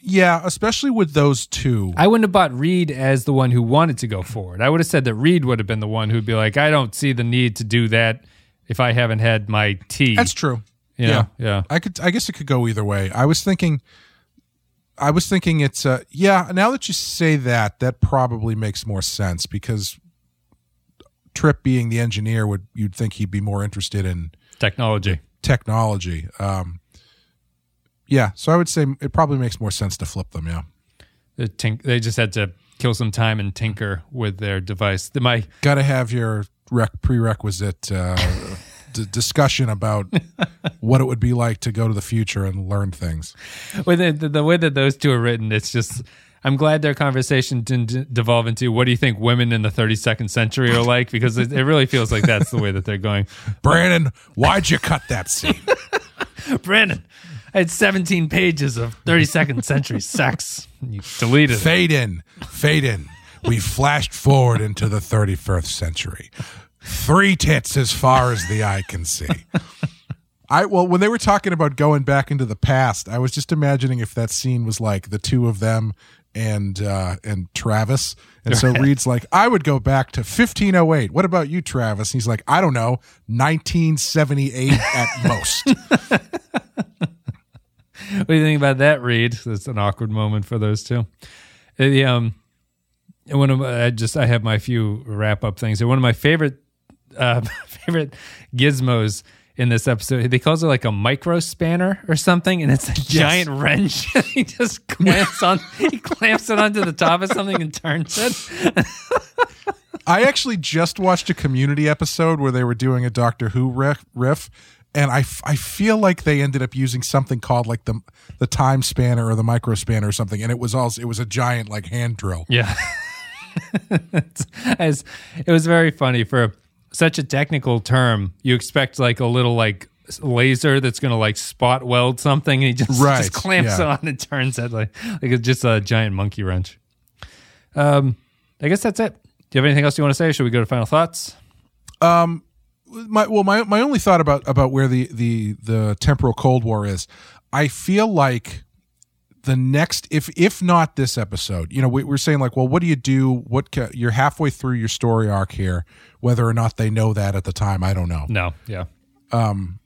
B: Yeah, especially with those two.
A: I wouldn't have bought Reed as the one who wanted to go forward. I would have said that Reed would have been the one who'd be like, I don't see the need to do that if I haven't had my tea.
B: That's true.
A: You know? yeah.
B: I could I guess it could go either way. I was thinking I was thinking it's uh yeah, now that you say that, that probably makes more sense because Trip being the engineer would you'd think he'd be more interested in
A: Technology.
B: technology. Um yeah, so I would say it probably makes more sense to flip them, yeah.
A: The tink- they just had to kill some time and tinker with their device. The, my
B: Got to have your rec- prerequisite uh, d- discussion about what it would be like to go to the future and learn things.
A: with the, the, the way that those two are written, it's just. I'm glad their conversation didn't devolve into what do you think women in the 32nd century are like because it, it really feels like that's the way that they're going.
B: Brandon, why'd you cut that scene?
A: Brandon, I had 17 pages of 32nd century sex. You deleted it.
B: Fade in, fade in. We flashed forward into the 31st century. Three tits as far as the eye can see. I well, when they were talking about going back into the past, I was just imagining if that scene was like the two of them and uh and Travis. And so Reed's like, I would go back to 1508. What about you, Travis? And he's like, I don't know, 1978 at most.
A: What do you think about that, Reed? It's an awkward moment for those two. Uh, The um, one of I just I have my few wrap up things. One of my favorite uh favorite gizmos in this episode. He calls it like a micro spanner or something, and it's a giant wrench. he just clamps on. He clamps it onto the top of something and turns it.
B: I actually just watched a community episode where they were doing a Doctor Who riff, riff and I, f- I feel like they ended up using something called like the the time spanner or the micro spanner or something, and it was all it was a giant like hand drill.
A: Yeah. As it was very funny for such a technical term. You expect like a little like laser that's going to like spot weld something, and he just
B: Right,
A: just clamps
B: yeah.
A: on and turns it like like it's just a giant monkey wrench. Um, I guess that's it. Do you have anything else you want to say? Or should we go to final thoughts?
B: My well my my only thought about about where the the the temporal cold war is i feel like the next if if not this episode you know we, we're saying like well what do you do what ca- you're halfway through your story arc here whether or not they know that at the time i don't know
A: No. Yeah.
B: Um,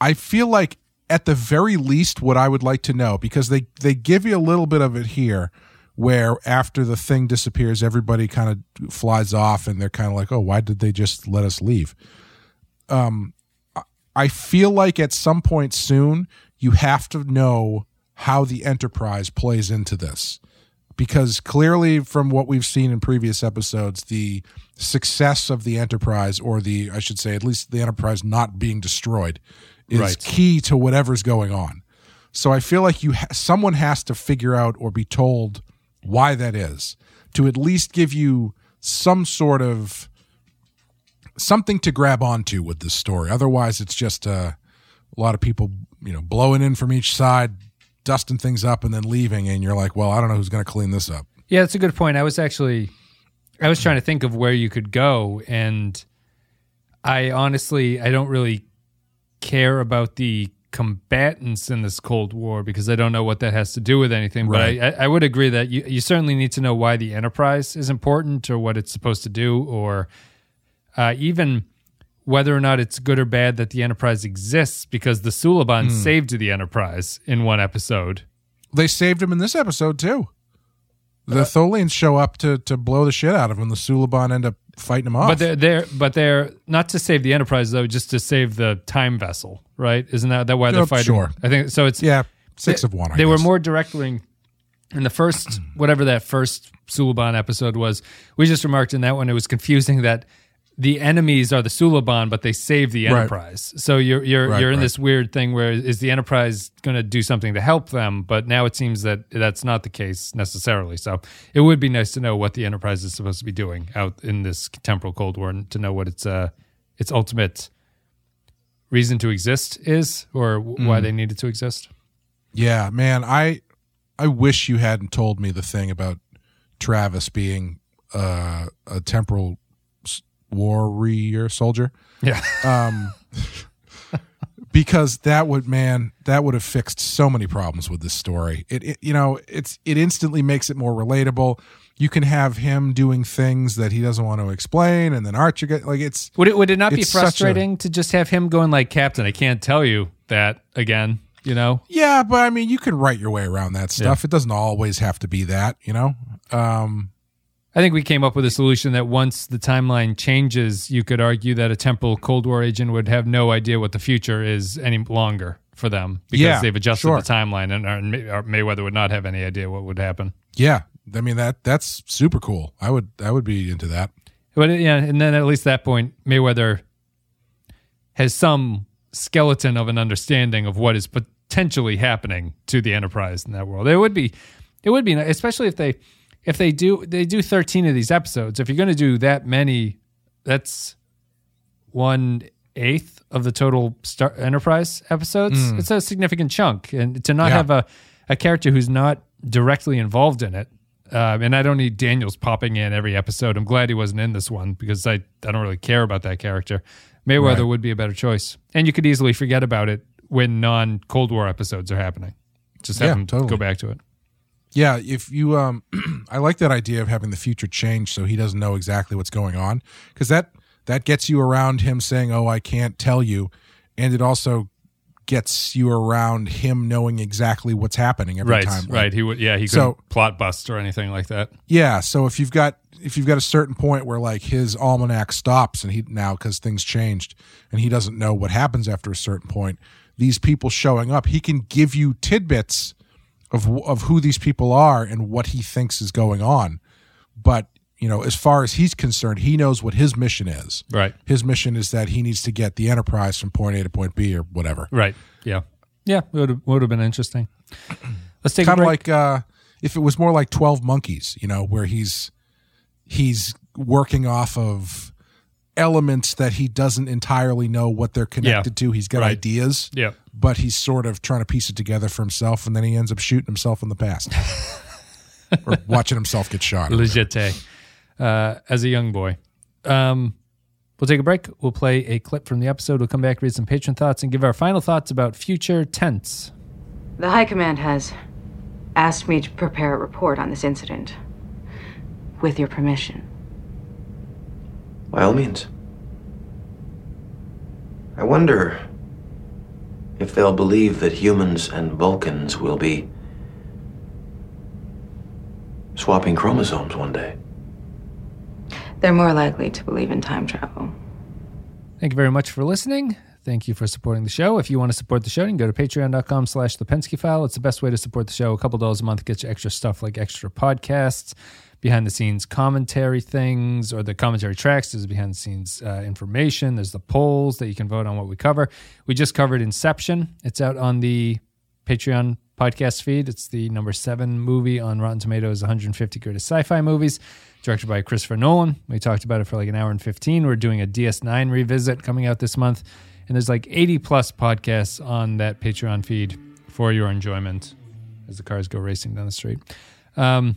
B: I feel like at the very least what I would like to know because they they give you a little bit of it here where after the thing disappears everybody kind of flies off and they're kind of like oh why did they just let us leave um I- feel like at some point soon you have to know how the enterprise plays into this because clearly from what we've seen in previous episodes the success of the enterprise or the i should say at least the enterprise not being destroyed is
A: Right.
B: key to whatever's going on so i feel like you ha- someone has to figure out or be told why that is to at least give you some sort of something to grab onto with this story otherwise it's just uh, a lot of people you know blowing in from each side dusting things up and then leaving and you're like well i don't know who's going to clean this up
A: Yeah, that's a good point. I was actually, I was trying to think of where you could go, and I honestly, I don't really care about the combatants in this Cold War because I don't know what that has to do with anything.
B: Right.
A: But I, I, I would agree that you, you certainly need to know why the Enterprise is important or what it's supposed to do, or uh, even whether or not it's good or bad that the Enterprise exists because the Suliban saved the Enterprise in one episode.
B: they saved him in this episode too the tholians show up to to blow the shit out of him the suliban end up fighting him off
A: But they're they're but they're not to save the Enterprise though, just to save the time vessel, right? Isn't that that why they're
B: Uh,
A: fighting?
B: sure.
A: I think so. It's
B: yeah six of one I
A: they were more directly in the first whatever that first Suliban episode was. We just remarked in that one it was confusing that the enemies are the Suliban, but they save the
B: Right.
A: Enterprise. So you're you're
B: Right,
A: you're in
B: right.
A: this weird thing where is the Enterprise going to do something to help them? But now it seems that that's not the case necessarily. So it would be nice to know what the Enterprise is supposed to be doing out in this temporal Cold War, and to know what its uh its ultimate reason to exist is, or w- why
B: Mm.
A: they needed to exist.
B: yeah man i i wish you hadn't told me the thing about travis being uh, a temporal warrior soldier
A: Yeah.
B: Um, because that would man that would have fixed so many problems with this story it, it you know it's it instantly makes it more relatable you can have him doing things that he doesn't want to explain and then archer get like it's
A: Would it would it not be
B: such a-
A: frustrating to just have him going like Captain? I can't tell you that again. You know,
B: yeah but i mean you can write your way around that stuff it doesn't always have to be that you know um
A: I think we came up with a solution that once the timeline changes, you could argue that a temporal Cold War agent would have no idea what the future is any longer for them because
B: Yeah,
A: they've adjusted
B: sure.
A: the timeline, and, and May- or Mayweather would not have any idea what would happen.
B: yeah i mean that that's super cool i would i would be into that
A: But yeah, and then at least that point, Mayweather has some skeleton of an understanding of what is potentially happening to the Enterprise in that world. It would be, it would be, especially if they, if they do, they do thirteen of these episodes. If you're going to do that many, that's one eighth of the total Star Enterprise episodes. It's a significant chunk, and to not
B: Yeah.
A: have a a character who's not directly involved in it. Um, and I don't need Daniels popping in every episode. I'm glad he wasn't in this one because I, I don't really care about that character. Mayweather
B: Right.
A: would be a better choice. And you could easily forget about it when non Cold War episodes are happening. Just have
B: Yeah,
A: him
B: totally.
A: go back to it.
B: Yeah, if you um I like that idea of having the future change so he doesn't know exactly what's going on cuz that that gets you around him saying, "Oh, I can't tell you." And it also gets you around him knowing exactly what's happening every
A: Right,
B: time. Like,
A: right. He would, yeah, he couldn't plot bust or anything like that.
B: Yeah, so if you've got if you've got a certain point where like his almanac stops and he now cuz things changed and he doesn't know what happens after a certain point, these people showing up, he can give you tidbits of of who these people are and what he thinks is going on. But, you know, as far as he's concerned, he knows what his mission is.
A: Right,
B: His mission is that he needs to get the Enterprise from point A to point B or whatever.
A: right. Yeah. Yeah, it would have, would have been interesting. Let's take
B: Kind
A: a
B: of like uh if it was more like 12 monkeys, you know, where he's he's working off of elements that he doesn't entirely know what they're connected to. He's got
A: Right.
B: ideas,
A: Yeah.
B: but he's sort of trying to piece it together for himself, and then he ends up shooting himself in the past. or watching himself get shot.
A: Legete. Uh, as a young boy. Um, we'll take a break. We'll play a clip from the episode. We'll come back, read some patron thoughts, and give our final thoughts about future tense.
E: The High Command has asked me to prepare a report on this incident. With your permission.
F: By all means. I wonder if they'll believe that humans and Vulcans will be swapping chromosomes one day.
E: They're more likely to believe in time travel.
A: Thank you very much for listening. Thank you for supporting the show. If you want to support the show, you can go to patreon.com slash the Pensky file. It's the best way to support the show. A couple dollars a month gets you extra stuff like extra podcasts, behind the scenes commentary things, or the commentary tracks. There's behind the scenes uh, information. There's the polls that you can vote on what we cover. We just covered Inception. It's out on the Patreon podcast feed. It's the number seven movie on Rotten Tomatoes, 150 greatest sci-fi movies, directed by Christopher Nolan. We talked about it for like an hour and 15. We're doing a DS9 revisit coming out this month, and there's like 80 plus podcasts on that Patreon feed for your enjoyment as the cars go racing down the street. Um,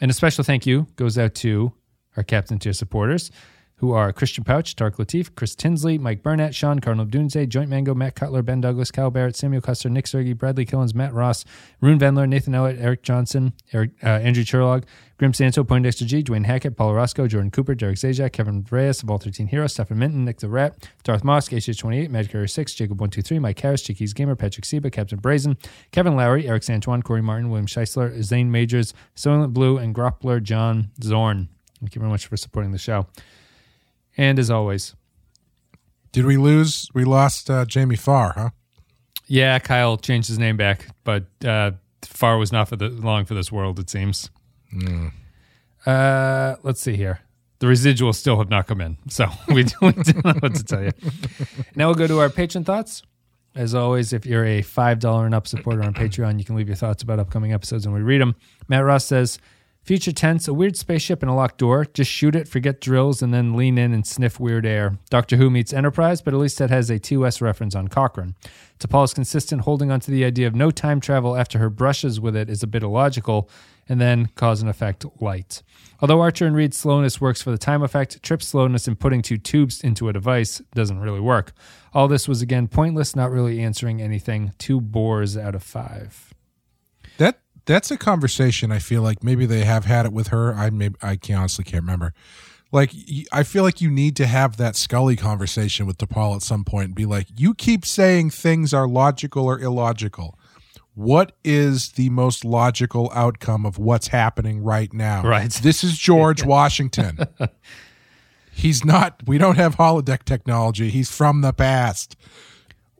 A: and a special thank you goes out to our Captain Tier supporters, who are Christian Pouch, Tark Latif, Chris Tinsley, Mike Burnett, Sean Cardinal Dunze, Joint Mango, Matt Cutler, Ben Douglas, Kyle Barrett, Samuel Custer, Nick Sergi, Bradley Killens, Matt Ross, Rune Vendler, Nathan Ellett, Eric Johnson, Eric, uh, Andrew Churlog, Grim Santo, Poindexter G, Dwayne Hackett, Paul Roscoe, Jordan Cooper, Derek Zajac, Kevin Reyes of All 13 Heroes, Stefan Minton, Nick the Rat, Darth Mosk, HH28, Mad Carrier 6, Jacob123, Mike Harris, Chickies Gamer, Patrick Seba, Captain Brazen, Kevin Lowry, Eric Santuan, Corey Martin, William Scheisler, Zane Majors, Soylent Blue, and Grappler John Zorn. Thank you very much for supporting the show. And as always,
B: Did we lose? We lost uh, Jamie Farr, huh?
A: yeah, Kyle changed his name back, but uh, Far was not for the long for this world, it seems. Uh, let's see here. The residuals still have not come in, so we don't, we don't know what to tell you. Now we'll go to our patron thoughts. As always, if you're a $5 and up supporter on Patreon, you can leave your thoughts about upcoming episodes and we read them. Matt Ross says, Future tense, a weird spaceship and a locked door. Just shoot it, forget drills, and then lean in and sniff weird air. Doctor Who meets Enterprise, but at least that has a TOS reference on Cochrane. T'Pol's consistent holding on to the idea of no time travel after her brushes with it is a bit illogical, and then cause and effect light. Although Archer and Reed's slowness works for the time effect, Trip's slowness in putting two tubes into a device doesn't really work. All this was again pointless, not really answering anything. Two bores out of five.
B: That that's a conversation. I feel like maybe they have had it with her. I maybe I can honestly can't remember. Like I feel like you need to have that Scully conversation with T'Pol at some point and be like, you keep saying things are logical or illogical. What is the most logical outcome of what's happening right now?
A: Right.
B: This is George Washington. He's not. We don't have holodeck technology. He's from the past.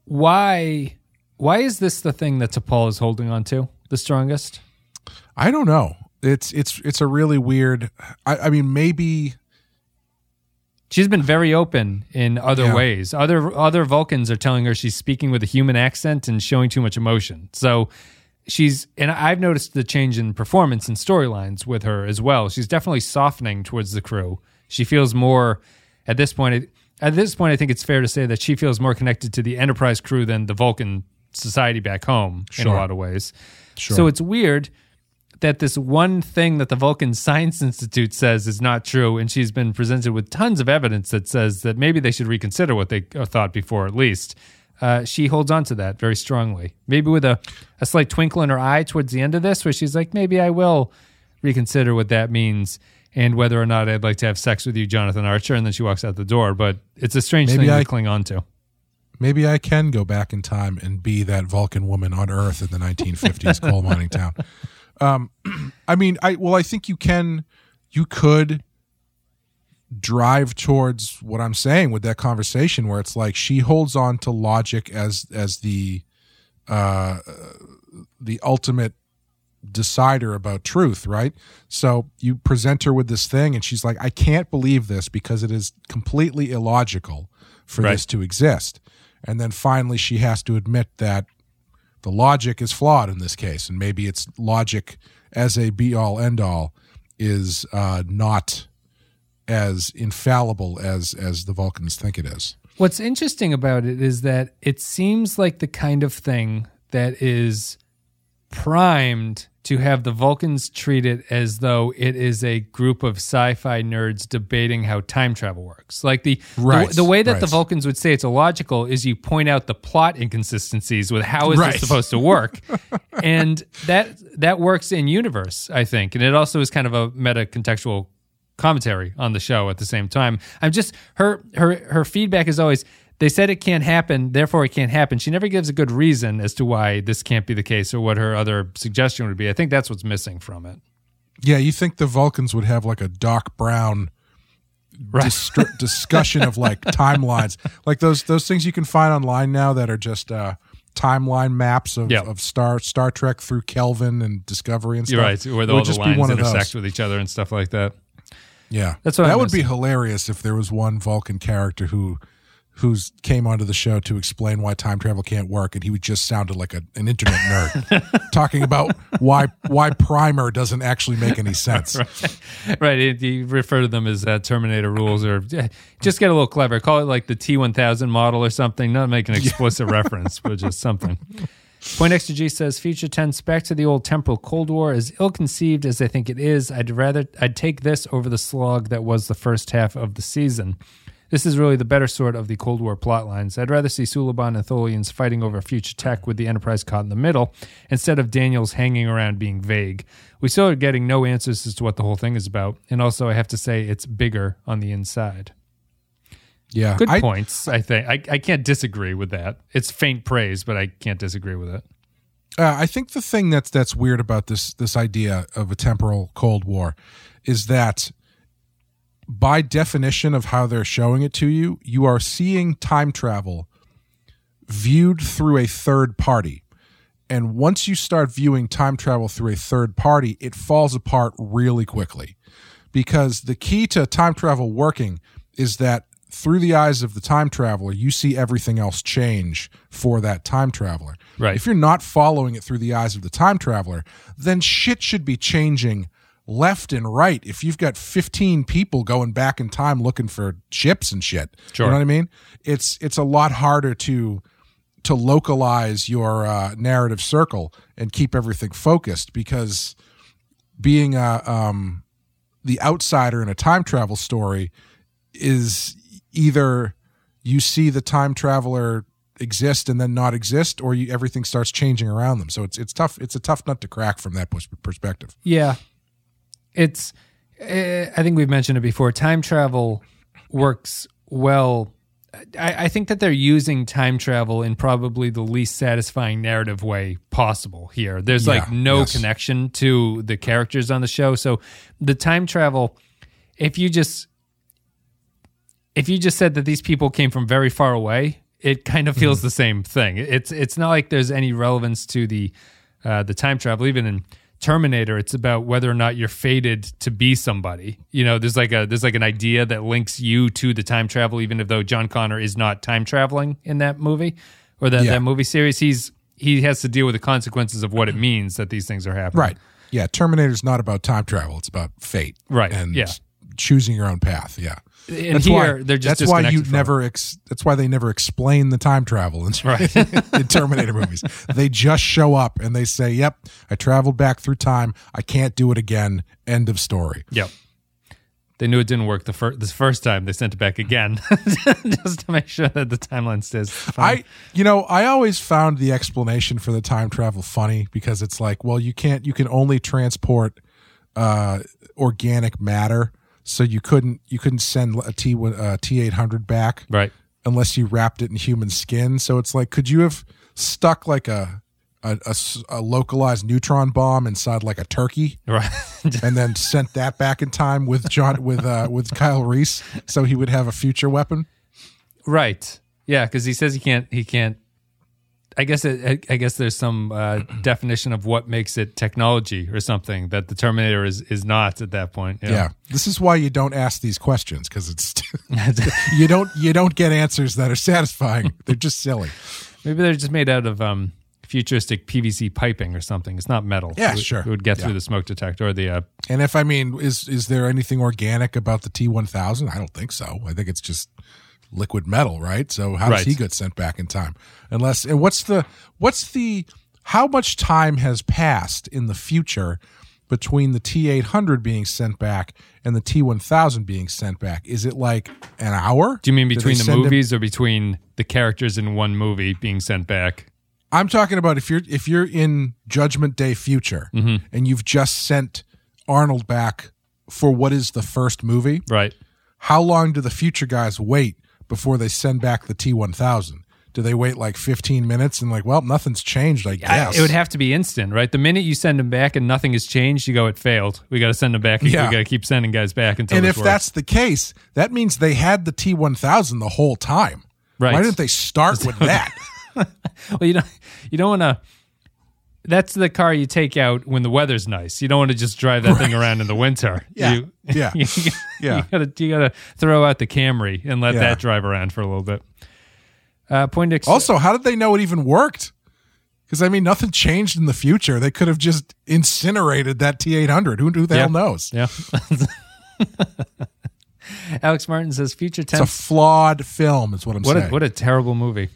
A: Why? Why is this the thing that T'Pol is holding on to the strongest?
B: I don't know. It's it's it's a really weird. I, I mean, maybe
A: She's been very open in other
B: Yeah.
A: ways. Other other Vulcans are telling her she's speaking with a human accent and showing too much emotion. So she's and I've noticed the change in performance and storylines with her as well. She's definitely softening towards the crew. She feels more at this point. At this point, I think it's fair to say that she feels more connected to the Enterprise crew than the Vulcan society back home in a lot of ways.
B: Sure.
A: So it's weird that this one thing that the Vulcan Science Institute says is not true, and she's been presented with tons of evidence that says that maybe they should reconsider what they uh, thought before, at least. Uh, she holds on to that very strongly. Maybe with a, a slight twinkle in her eye towards the end of this, where she's like, maybe I will reconsider what that means and whether or not I'd like to have sex with you, Jonathan Archer. And then she walks out the door. But it's a strange
B: Maybe
A: thing
B: I-
A: to cling on to.
B: Maybe I can go back in time and be that Vulcan woman on Earth in the 1950s coal mining town. Um, I mean, I well, I think you can, you could drive towards what I'm saying with that conversation, where it's like she holds on to logic as as the uh, the ultimate decider about truth, right? So you present her with this thing, and she's like, I can't believe this because it is completely illogical for
A: Right.
B: this to exist. And then finally, she has to admit that the logic is flawed in this case, and maybe it's logic as a be all end all is uh, not as infallible as as the Vulcans think it is.
A: What's interesting about it is that it seems like the kind of thing that is primed to have the Vulcans treat it as though it is a group of sci-fi nerds debating how time travel works. Like the
B: Right,
A: the, the way that the. Vulcans would say it's illogical is you point out the plot inconsistencies with how is
B: Right.
A: this supposed to work, and that that works in universe, I think, and it also is kind of a meta contextual commentary on the show at the same time. I'm just her her her feedback is always they said it can't happen, therefore it can't happen. She never gives a good reason as to why this can't be the case or what her other suggestion would be. I think that's what's missing from it.
B: Yeah, you think the Vulcans would have like a Doc Brown distr- discussion of like timelines, like those those things you can find online now that are just uh, timeline maps of,
A: Yeah.
B: of Star Star Trek through Kelvin and Discovery and stuff.
A: You're right, where
B: It
A: all the
B: just be
A: lines
B: one of those.
A: intersect with each other and stuff like that.
B: Yeah,
A: That's what
B: that
A: I'm
B: would be hilarious if there was one Vulcan character who who's came onto the show to explain why time travel can't work, and he would just sounded like a, an internet nerd talking about why why primer doesn't actually make any sense.
A: right. it- You refer to them as uh, Terminator rules, or just get a little clever. Call it like the T1000 model or something. Not make an explicit reference, but just something. Poindexter G says Future Tense back to the old temporal Cold War as ill conceived as I think it is. I'd rather I'd take this over the slog that was the first half of the season. This is really the better sort of the Cold War plot lines. I'd rather see Suliban and Tholians fighting over future tech with the Enterprise caught in the middle instead of Daniels hanging around being vague. We still are getting no answers as to what the whole thing is about, and also I have to say it's bigger on the inside.
B: Yeah,
A: Good
B: I,
A: points, I think. I, I can't disagree with that. It's faint praise, but I can't disagree with it.
B: Uh, I think the thing that's that's weird about this this idea of a temporal Cold War is that by definition of how they're showing it to you, you are seeing time travel viewed through a third party. And once you start viewing time travel through a third party, it falls apart really quickly. Because the key to time travel working is that through the eyes of the time traveler, you see everything else change for that time traveler.
A: Right.
B: If you're not following it through the eyes of the time traveler, then shit should be changing left and right. If you've got 15 people going back in time looking for ships and shit,
A: Sure.
B: you know what I mean? It's it's a lot harder to to localize your uh, narrative circle and keep everything focused because being a um, the outsider in a time travel story is either you see the time traveler exist and then not exist, or you, everything starts changing around them. So it's it's tough. It's a tough nut to crack from that perspective.
A: Yeah. It's, uh, I think we've mentioned it before. Time travel works well. I, I think that they're using time travel in probably the least satisfying narrative way possible here. There's like no
B: yes.
A: connection to the characters on the show. So the time travel, if you just, if you just said that these people came from very far away, it kind of feels the same thing. It's it's not like there's any relevance to the uh, the time travel. Even in Terminator, it's about whether or not you're fated to be somebody. You know, there's like a there's like an idea that links you to the time travel, even if though John Connor is not time traveling in that movie or that,
B: Yeah.
A: that movie series. He's he has to deal with the consequences of what it means that these things are happening.
B: Right. Yeah. Terminator's not about time travel. It's about fate.
A: Right,
B: And
A: yeah.
B: choosing your own path. Yeah.
A: And here they're just
B: that's why you never ex, that's why they never explain the time travel in,
A: Right.
B: in Terminator movies. They just show up and they say, "Yep, I traveled back through time. I can't do it again." End of story.
A: Yep. They knew it didn't work the first this first time. They sent it back again just to make sure that the timeline stays. fine.
B: I, you know, I always found the explanation for the time travel funny because it's like, well, you can't, you can only transport uh, organic matter, so you couldn't, you couldn't send a T uh, T eight hundred back,
A: right.
B: unless you wrapped it in human skin. So it's like, could you have stuck like a a localized neutron bomb inside like a turkey?
A: Right.
B: and then sent that back in time with John with uh with Kyle Reese so he would have a future weapon.
A: right. Yeah, because he says he can't. He can't. I guess. It, I guess there's some uh, definition of what makes it technology or something that the Terminator is is not at that point.
B: Yeah. This is why you don't ask these questions cuz it's you don't you don't get answers that are satisfying. They're just silly.
A: Maybe they're just made out of um, futuristic PVC piping or something. It's not metal.
B: Yeah,
A: it, would-
B: sure.
A: It would get
B: Yeah.
A: through the smoke detector or the. Uh,
B: And if I mean, is is there anything organic about the T one thousand? I don't think so. I think it's just liquid metal, right? So how does
A: Right.
B: he get sent back in time? Unless and what's the what's the how much time has passed in the future between the T eight hundred being sent back and the T one thousand being sent back? Is it like an hour?
A: do you mean between the
B: send him-
A: movies or between the characters in one movie being sent back?
B: I'm talking about if you're if you're in Judgment Day future
A: Mm-hmm.
B: and you've just sent Arnold back for what is the first movie.
A: Right.
B: how long do the future guys wait before they send back the T1000? Do they wait like 15 minutes and like, well, nothing's changed, I
A: I-
B: guess.
A: it would have to be instant, right? The minute you send them back and nothing has changed, you go, it failed. We got to send them back.
B: Yeah.
A: We got to keep sending guys back until
B: and if
A: works.
B: that's the case, that means they had the T1000 the whole time.
A: Right.
B: Why didn't they start with that?
A: Well, you don't you don't want to. That's the car you take out when the weather's nice. You don't want to just drive that thing around in the winter.
B: Yeah.
A: You,
B: Yeah.
A: you,
B: Yeah.
A: You gotta you gotta throw out the Camry and let
B: Yeah.
A: that drive around for a little bit. Uh,
B: also, how did they know it even worked? Because I mean, nothing changed in the future. They could have just incinerated that T800. Who, who the
A: Yeah.
B: hell knows?
A: yeah. Alex Martin says future
B: It's a flawed film, is what I'm
A: what a,
B: saying.
A: what a terrible movie.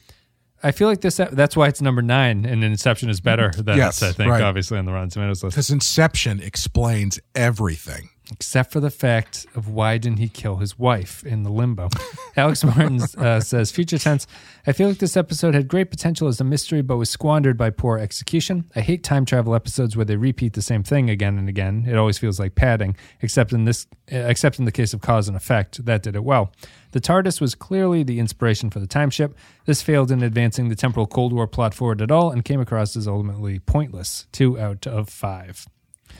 A: I feel like this. That's why it's number nine, and Inception is better than
B: Yes,
A: this. I think,
B: right.
A: obviously, on the Rotten Tomatoes list.
B: Because Inception explains everything.
A: Except for the fact of why didn't he kill his wife in the limbo. Alex Martin uh, says, future tense, I feel like this episode had great potential as a mystery, but was squandered by poor execution. I hate time travel episodes where they repeat the same thing again and again. It always feels like padding, except in this, uh, except in the case of cause and effect. That did it well. The TARDIS was clearly the inspiration for the time ship. This failed in advancing the temporal Cold War plot forward at all and came across as ultimately pointless. Two out of five.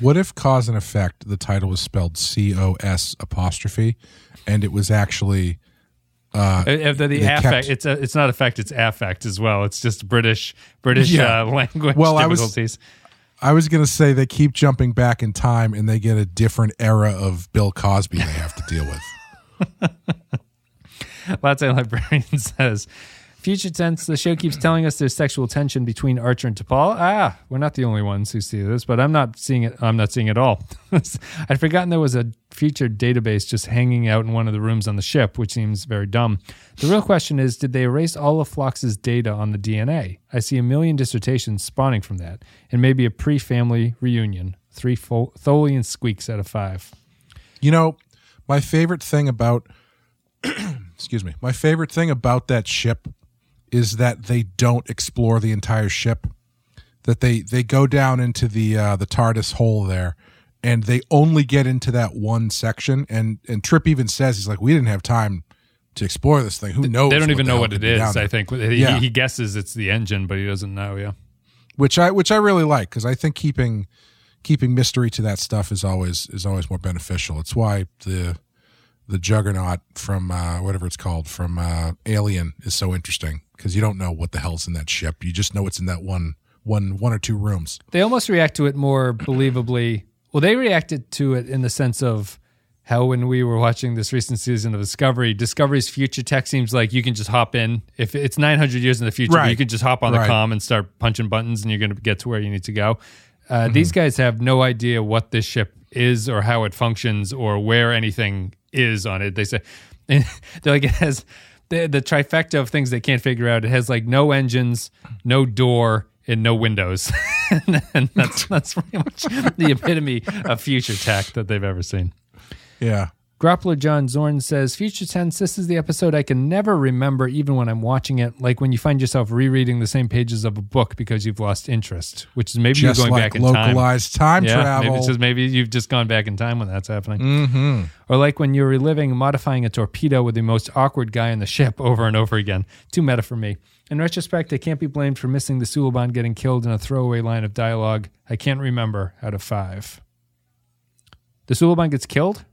B: What if cause and effect, the title was spelled C O S apostrophe, and it was actually
A: Uh, the the affect,
B: kept-
A: it's a, it's not affect, it's affect as well. It's just British British
B: Yeah.
A: uh, language
B: Well, I was- I was going to say they keep jumping back in time and they get a different era of Bill Cosby they have to deal with.
A: Latte Librarian says, Future tense, the show keeps telling us there's sexual tension between Archer and T'Pol. Ah, we're not the only ones who see this, but I'm not seeing it. I'm not seeing it at all. I'd forgotten there was a future database just hanging out in one of the rooms on the ship, which seems very dumb. The real question is, did they erase all of Phlox's data on the DNA? I see a million dissertations spawning from that, and maybe a pre-family reunion. Three fo- Tholian squeaks out of five.
B: You know, my favorite thing about excuse me, my favorite thing about that ship is that they don't explore the entire ship. That they they go down into the uh, the TARDIS hole there, and they only get into that one section. And and Trip even says he's like, we didn't have time to explore this thing. Who knows?
A: They don't even know what it is. I think he,
B: Yeah.
A: he guesses it's the engine, but he doesn't know. Yeah.
B: which I which I really like because I think keeping keeping mystery to that stuff is always is always more beneficial. It's why the the Juggernaut from uh, whatever it's called from uh, Alien is so interesting because you don't know what the hell's in that ship. You just know it's in that one one one or two rooms.
A: they almost react to it more believably. Well, they reacted to it in the sense of how when we were watching this recent season of Discovery, Discovery's future tech seems like you can just hop in. If it's 900 years in the future,
B: Right.
A: you can just hop on the
B: Right.
A: comm and start punching buttons and you're going to get to where you need to go. Uh,
B: Mm-hmm.
A: These guys have no idea what this ship is or how it functions or where anything is on it. They say, they're like, it has the, the trifecta of things they can't figure out. It has like no engines, no door, and no windows. and that's that's pretty much the epitome of future tech that they've ever seen.
B: Yeah,
A: Grappler John Zorn says, Future Tense, this is the episode I can never remember even when I'm watching it. Like when you find yourself rereading the same pages of a book because you've lost interest, which is maybe
B: just
A: you're going
B: like
A: back in time.
B: localized time,
A: yeah,
B: travel.
A: maybe it says maybe you've just gone back in time when that's happening.
B: mm-hmm.
A: Or like when you're reliving modifying a torpedo with the most awkward guy in the ship over and over again. Too meta for me. In retrospect, I can't be blamed for missing the Suliban getting killed in a throwaway line of dialogue. I can't remember out of five. The Suliban gets killed?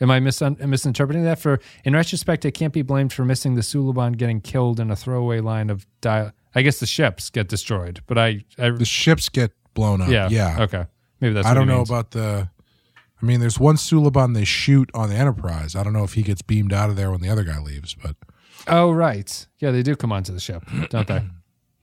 A: Am I mis- misinterpreting that? For in retrospect, I can't be blamed for missing the Suliban getting killed in a throwaway line of dialogue. I guess the ships get destroyed, but I, I
B: the ships get blown up.
A: yeah,
B: yeah.
A: okay, maybe that's.
B: I don't know
A: means.
B: about the. I mean, there's one Suliban they shoot on the Enterprise. I don't know if he gets beamed out of there when the other guy leaves, but
A: Oh, right. Yeah, they do come onto the ship, don't they?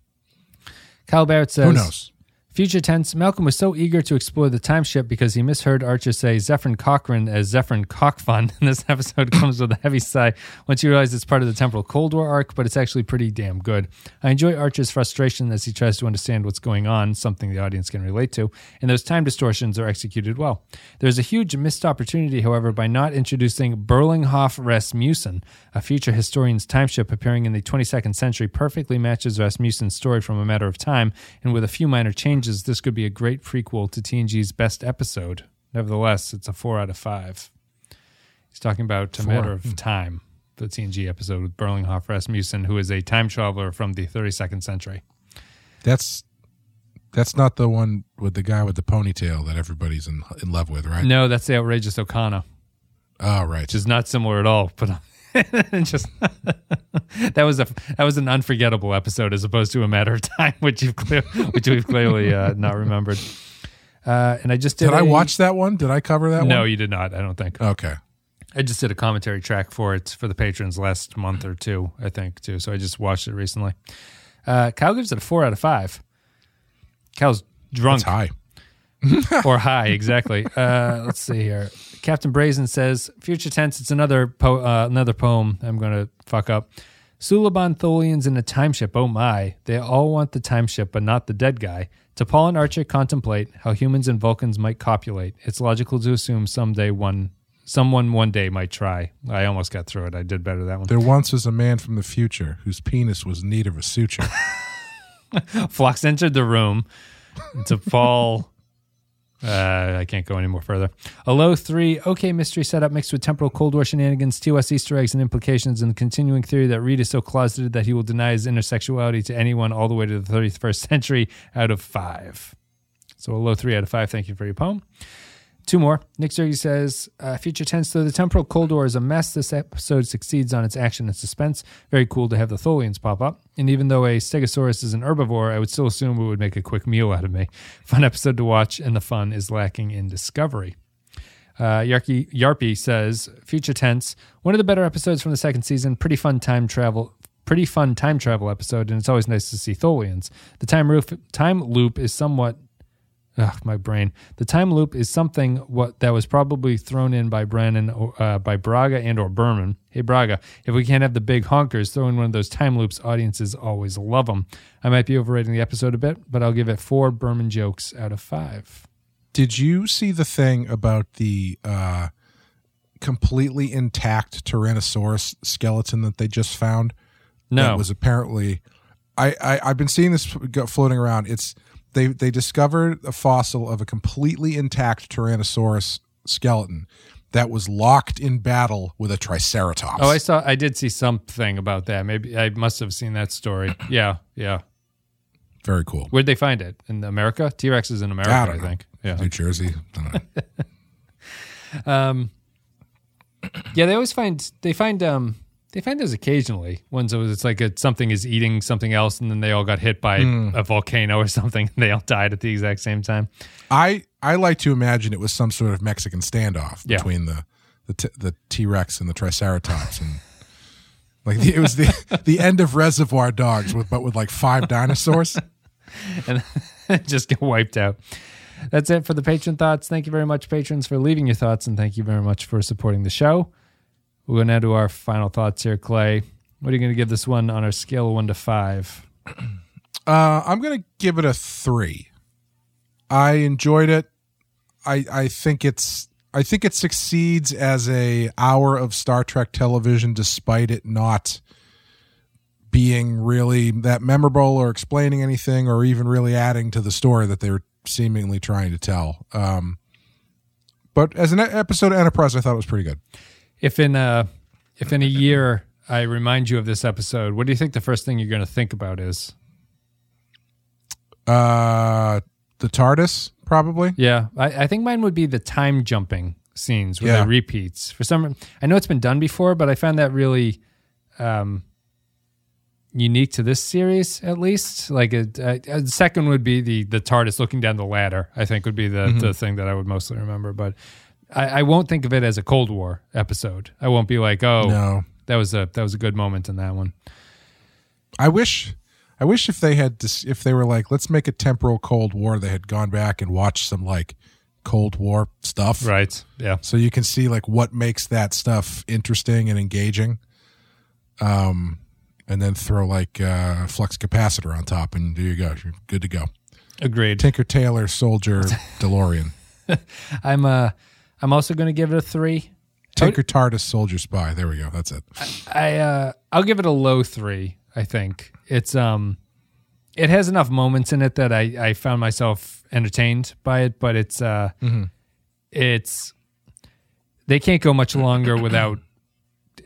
A: Kyle Barrett says,
B: Who knows?
A: Future tense, Malcolm was so eager to explore the time ship because he misheard Archer say Zefram Cochrane as Zefram Cockfun. And this episode comes with a heavy sigh once you realize it's part of the temporal Cold War arc, but it's actually pretty damn good. I enjoy Archer's frustration as he tries to understand what's going on, something the audience can relate to, and those time distortions are executed well. There's a huge missed opportunity, however, by not introducing Berlinghoff Rasmussen, a future historian's time ship appearing in the 22nd century, perfectly matches Rasmussen's story from A Matter of Time, and with a few minor changes, this could be a great prequel to TNG's best episode. Nevertheless, it's a four out of five. He's talking about A Matter of hmm. Time, the TNG episode with Berlinghoff Rasmussen, who is a time traveler from the 32nd century.
B: That's that's not the one with the guy with the ponytail that everybody's in in love with, right?
A: No, that's the outrageous Okona,
B: Oh, right.
A: which is not similar at all, but just that was a that was an unforgettable episode as opposed to a matter of time, which you've clear, which we've clearly uh, not remembered. Uh, and I just did.
B: did I
A: a-
B: watch that one? Did I cover that one?
A: No,
B: one?
A: you did not. I don't think.
B: Okay.
A: I just did a commentary track for it for the patrons last month or two, I think, too. So I just watched it recently. Uh, Kyle gives it a four out of five. Kyle's drunk
B: That's high.
A: or high, exactly. Uh, let's see here. Captain Brazen says, "Future tense. It's another po- uh, another poem. I'm going to fuck up. Suliban Tholians in a time ship. Oh my! They all want the time ship, but not the dead guy. T'Pol and Archer contemplate how humans and Vulcans might copulate. It's logical to assume someday one." Someone one day might try. I almost got through it. I did better that one.
B: There once was a man from the future whose penis was in need of a suture.
A: Phlox entered the room to fall. Uh, I can't go any more further. A low three, okay mystery setup mixed with temporal Cold War shenanigans, TOS Easter eggs and implications, and the continuing theory that Reed is so closeted that he will deny his intersexuality to anyone all the way to the 31st century out of five. So a low three out of five. Thank you for your poem. Two more. Nick Sergi says, uh, Future tense, though the temporal Cold War is a mess, this episode succeeds on its action and suspense. Very cool to have the Tholians pop up. And even though a Stegosaurus is an herbivore, I would still assume it would make a quick meal out of me. Fun episode to watch, and the fun is lacking in discovery. Uh, Yarky, Yarpy says, Future tense, one of the better episodes from the second season. Pretty fun time travel. Pretty fun time travel episode, and it's always nice to see Tholians. The time, roof, time loop is somewhat Ugh, my brain. The time loop is something what that was probably thrown in by Brennan, uh, by Braga and or Berman. Hey Braga, if we can't have the big honkers, throw in one of those time loops. Audiences always love them. I might be overrating the episode a bit, but I'll give it four Berman jokes out of five.
B: Did you see the thing about the uh, completely intact Tyrannosaurus skeleton that they just found?
A: No,
B: That was apparently. I, I I've been seeing this go- floating around. It's they they discovered a fossil of a completely intact Tyrannosaurus skeleton that was locked in battle with a Triceratops.
A: oh, I saw. I did see something about that. Maybe I must have seen that story. Yeah, yeah.
B: Very cool.
A: Where'd they find it? In America? T Rex is in America,
B: I
A: I, think. Yeah.
B: New Jersey. I don't know.
A: Um, yeah, they always find they find um they find those occasionally. Ones that was it's like a, something is eating something else, and then they all got hit by
B: Hmm.
A: a volcano or something. And they all died at the exact same time.
B: I I like to imagine it was some sort of Mexican standoff
A: Yeah.
B: between the the t- the T Rex and the Triceratops, and like the, it was the the end of Reservoir Dogs, with but with like five dinosaurs.
A: and just get wiped out. That's it for the patron thoughts. Thank you very much, patrons, for leaving your thoughts, and thank you very much for supporting the show. We're going to do our final thoughts here, Clay. What are you going to give this one on our scale of one to five?
B: Uh, I'm gonna give it a three. I enjoyed it. I I think it's I think it succeeds as a hour of Star Trek television, despite it not being really that memorable or explaining anything or even really adding to the story that they were seemingly trying to tell. Um, but as an episode of Enterprise, I thought it was pretty good.
A: If in a if in a year I remind you of this episode, what do you think the first thing you're going to think about is?
B: Uh, the TARDIS, probably.
A: Yeah, I, I think mine would be the time jumping scenes where
B: Yeah.
A: they repeats. For some, I know it's been done before, but I found that really um, unique to this series, at least. Like a, a, a second would be the the TARDIS looking down the ladder. I think would be the the thing that I would mostly remember. But I, I won't think of it as a Cold War episode. I won't be like, oh,
B: No.
A: that was a that was a good moment in that one.
B: I wish I wish if they had dis- if they were like, let's make a temporal Cold War, they had gone back and watched some like Cold War stuff,
A: Right. Yeah.
B: so you can see like what makes that stuff interesting and engaging. Um, and then throw like uh, flux capacitor on top, and there you go. You're good to go.
A: Agreed.
B: Tinker Tailor Soldier DeLorean.
A: I'm uh I'm also going to give it a 3.
B: Tinker TARDIS Soldier Spy. There we go. That's it.
A: I uh I'll give it a low 3, I think. It's um it has enough moments in it that I I found myself entertained by it, but it's uh it's they can't go much longer without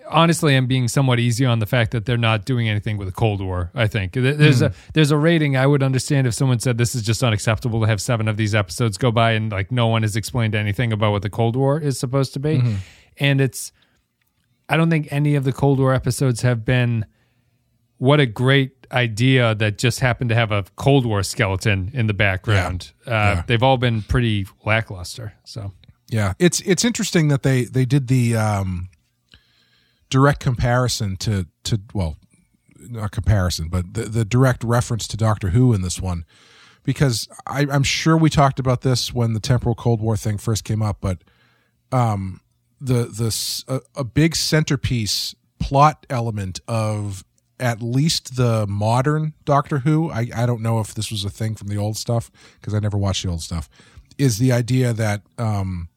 A: honestly i'm being somewhat easy on the fact that they're not doing anything with the cold war i think. There- there's a there's a rating i would understand if someone said this is just unacceptable to have seven of these episodes go by and like no one has explained anything about what the cold war is supposed to be. And it's i don't think any of the cold war episodes have been what a great idea that just happened to have a cold war skeleton in the background. Uh,
B: Yeah.
A: they've all been pretty lackluster so.
B: Yeah, it's it's interesting that they they did the um, direct comparison to to well, not comparison, but the the direct reference to Doctor Who in this one, because I, I'm sure we talked about this when the temporal Cold War thing first came up, but um, the the a, a big centerpiece plot element of at least the modern Doctor Who. I, I don't know if this was a thing from the old stuff because I never watched the old stuff. Is the idea that um,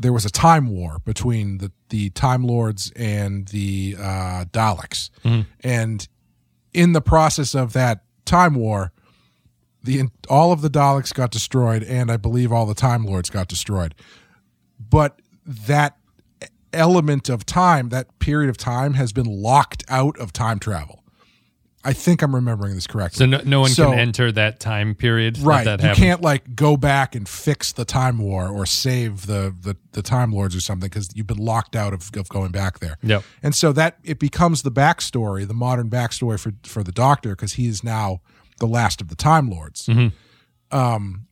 B: there was a time war between the, the Time Lords and the uh, Daleks, and in the process of that time war, the all of the Daleks got destroyed, and I believe all the Time Lords got destroyed. But that element of time, that period of time, has been locked out of time travel. I think I'm remembering this correctly.
A: so no, no one
B: So-
A: can enter that time period
B: right you
A: happened.
B: can't like go back and fix the time war or save the the, the time lords or something because you've been locked out of, of going back there
A: Yep.
B: and so that it becomes the backstory the modern backstory for for the doctor because he is now the last of the time lords um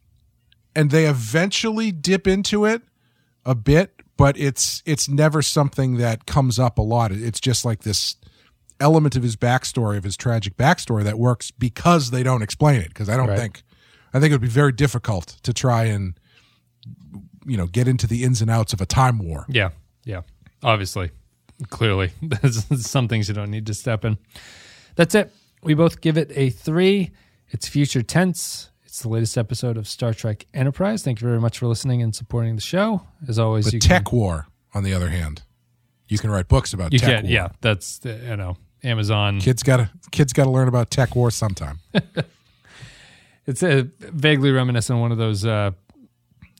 B: and they eventually dip into it a bit but it's it's never something that comes up a lot it's just like this element of his backstory of his tragic backstory that works because they don't explain it because i don't
A: Right.
B: think i think it would be very difficult to try and you know get into the ins and outs of a time war
A: Yeah, yeah. Obviously, clearly, there's some things you don't need to step in. That's it. We both give it a three. It's future tense. It's the latest episode of Star Trek Enterprise. Thank you very much for listening and supporting the show. As always,
B: but
A: you
B: tech
A: can,
B: war on the other hand you can write books about
A: you
B: tech
A: can,
B: war
A: yeah. That's you know Amazon.
B: kids gotta kids gotta learn about TekWar sometime
A: It's uh, vaguely reminiscent of one of those uh,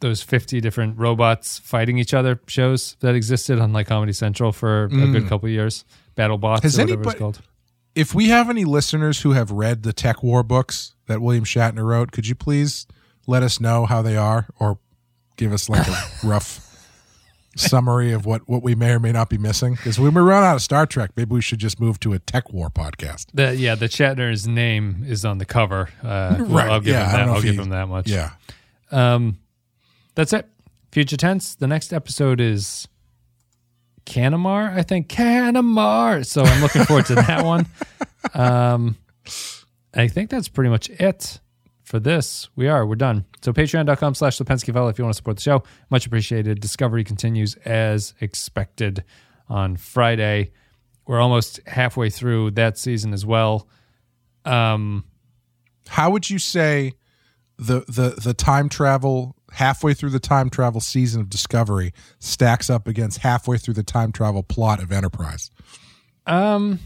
A: those fifty different robots fighting each other shows that existed on like Comedy Central for a good couple of years. Battle Bots
B: Has
A: or whatever
B: anybody-
A: it's called.
B: if we have any listeners who have read the TekWar books that william shatner wrote could you please let us know how they are or give us like a rough summary of what what we may or may not be missing because when we run out of star trek maybe we should just move to a TekWar podcast
A: The, yeah, the Shatner's name is on the cover. Uh, well,
B: Right,
A: I'll give
B: yeah,
A: him that. I'll give
B: he-
A: him that much.
B: yeah
A: Um, that's it. Future tense. The next episode is Canamar. I think Canamar. So I'm looking forward to that one. Um, I think that's pretty much it for this. We are. We're done. So patreon.com slash the Pensky File if you want to support the show. Much appreciated. Discovery continues as expected on Friday. We're almost halfway through that season as well. Um,
B: how would you say the the the time travel halfway through the time travel season of discovery stacks up against halfway through the time travel plot of enterprise
A: um,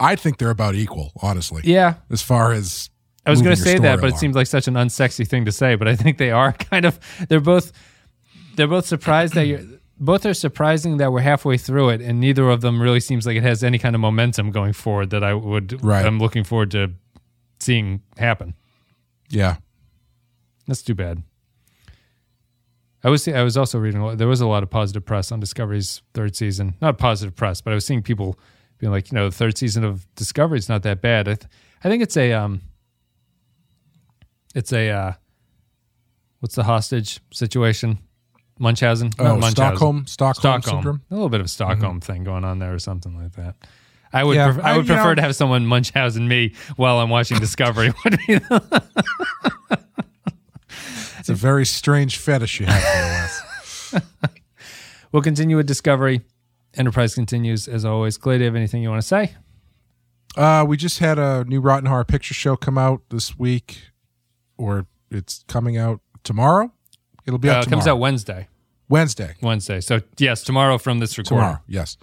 B: i think they're about equal honestly
A: yeah,
B: as far as
A: I was going to say that, but it seems like such an unsexy thing to say. But I think they are kind of. They're both. They're both surprised that you're. Both are surprising that we're halfway through it, and neither of them really seems like it has any kind of momentum going forward that I would.
B: Right.
A: I'm looking forward to seeing happen.
B: yeah
A: That's too bad. I was I was also reading. There was a lot of positive press on Discovery's third season. Not positive press, but I was seeing people being like, you know, the third season of Discovery is not that bad. I, th- I think it's a um, it's a uh, what's the hostage situation? Munchausen,
B: oh
A: Not Munchausen.
B: stockholm stockholm,
A: Stockholm,
B: syndrome
A: a little bit of a Stockholm thing going on there, or something like that. I would
B: Yeah,
A: pref- I
B: I-
A: would prefer
B: know-
A: to have someone Munchausen me while I'm watching Discovery. Would be the-
B: It's a very strange fetish you have there,
A: we'll continue with Discovery. Enterprise continues as always. Clay, do you have anything you want to say?
B: Uh, we just had a new Rotten Horror Picture Show come out this week, or it's coming out tomorrow. It'll be
A: Uh,
B: out
A: it comes out Wednesday.
B: Wednesday.
A: Wednesday. So yes, tomorrow from this recording.
B: Tomorrow, yes.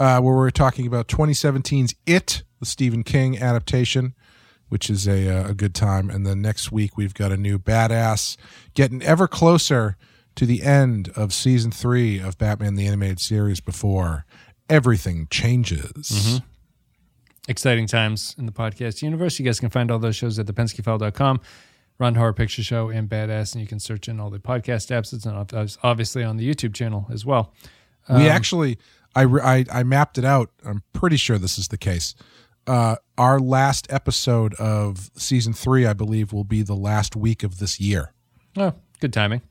B: Uh, where we're talking about 2017's It, the Stephen King adaptation, which is a uh, a good time. And then next week we've got a new badass, getting ever closer to the end of season three of Batman the Animated Series before everything changes.
A: Mm-hmm exciting times in the podcast universe. You guys can find all those shows at thepenskyfile.com, Run Horror Picture Show, and Badass. And you can search in all the podcast apps. It's on- obviously on the YouTube channel as well.
B: we actually, I, I I mapped it out. I'm pretty sure this is the case. Uh, our last episode of season three, I believe, will be the last week of this year.
A: Oh, good timing.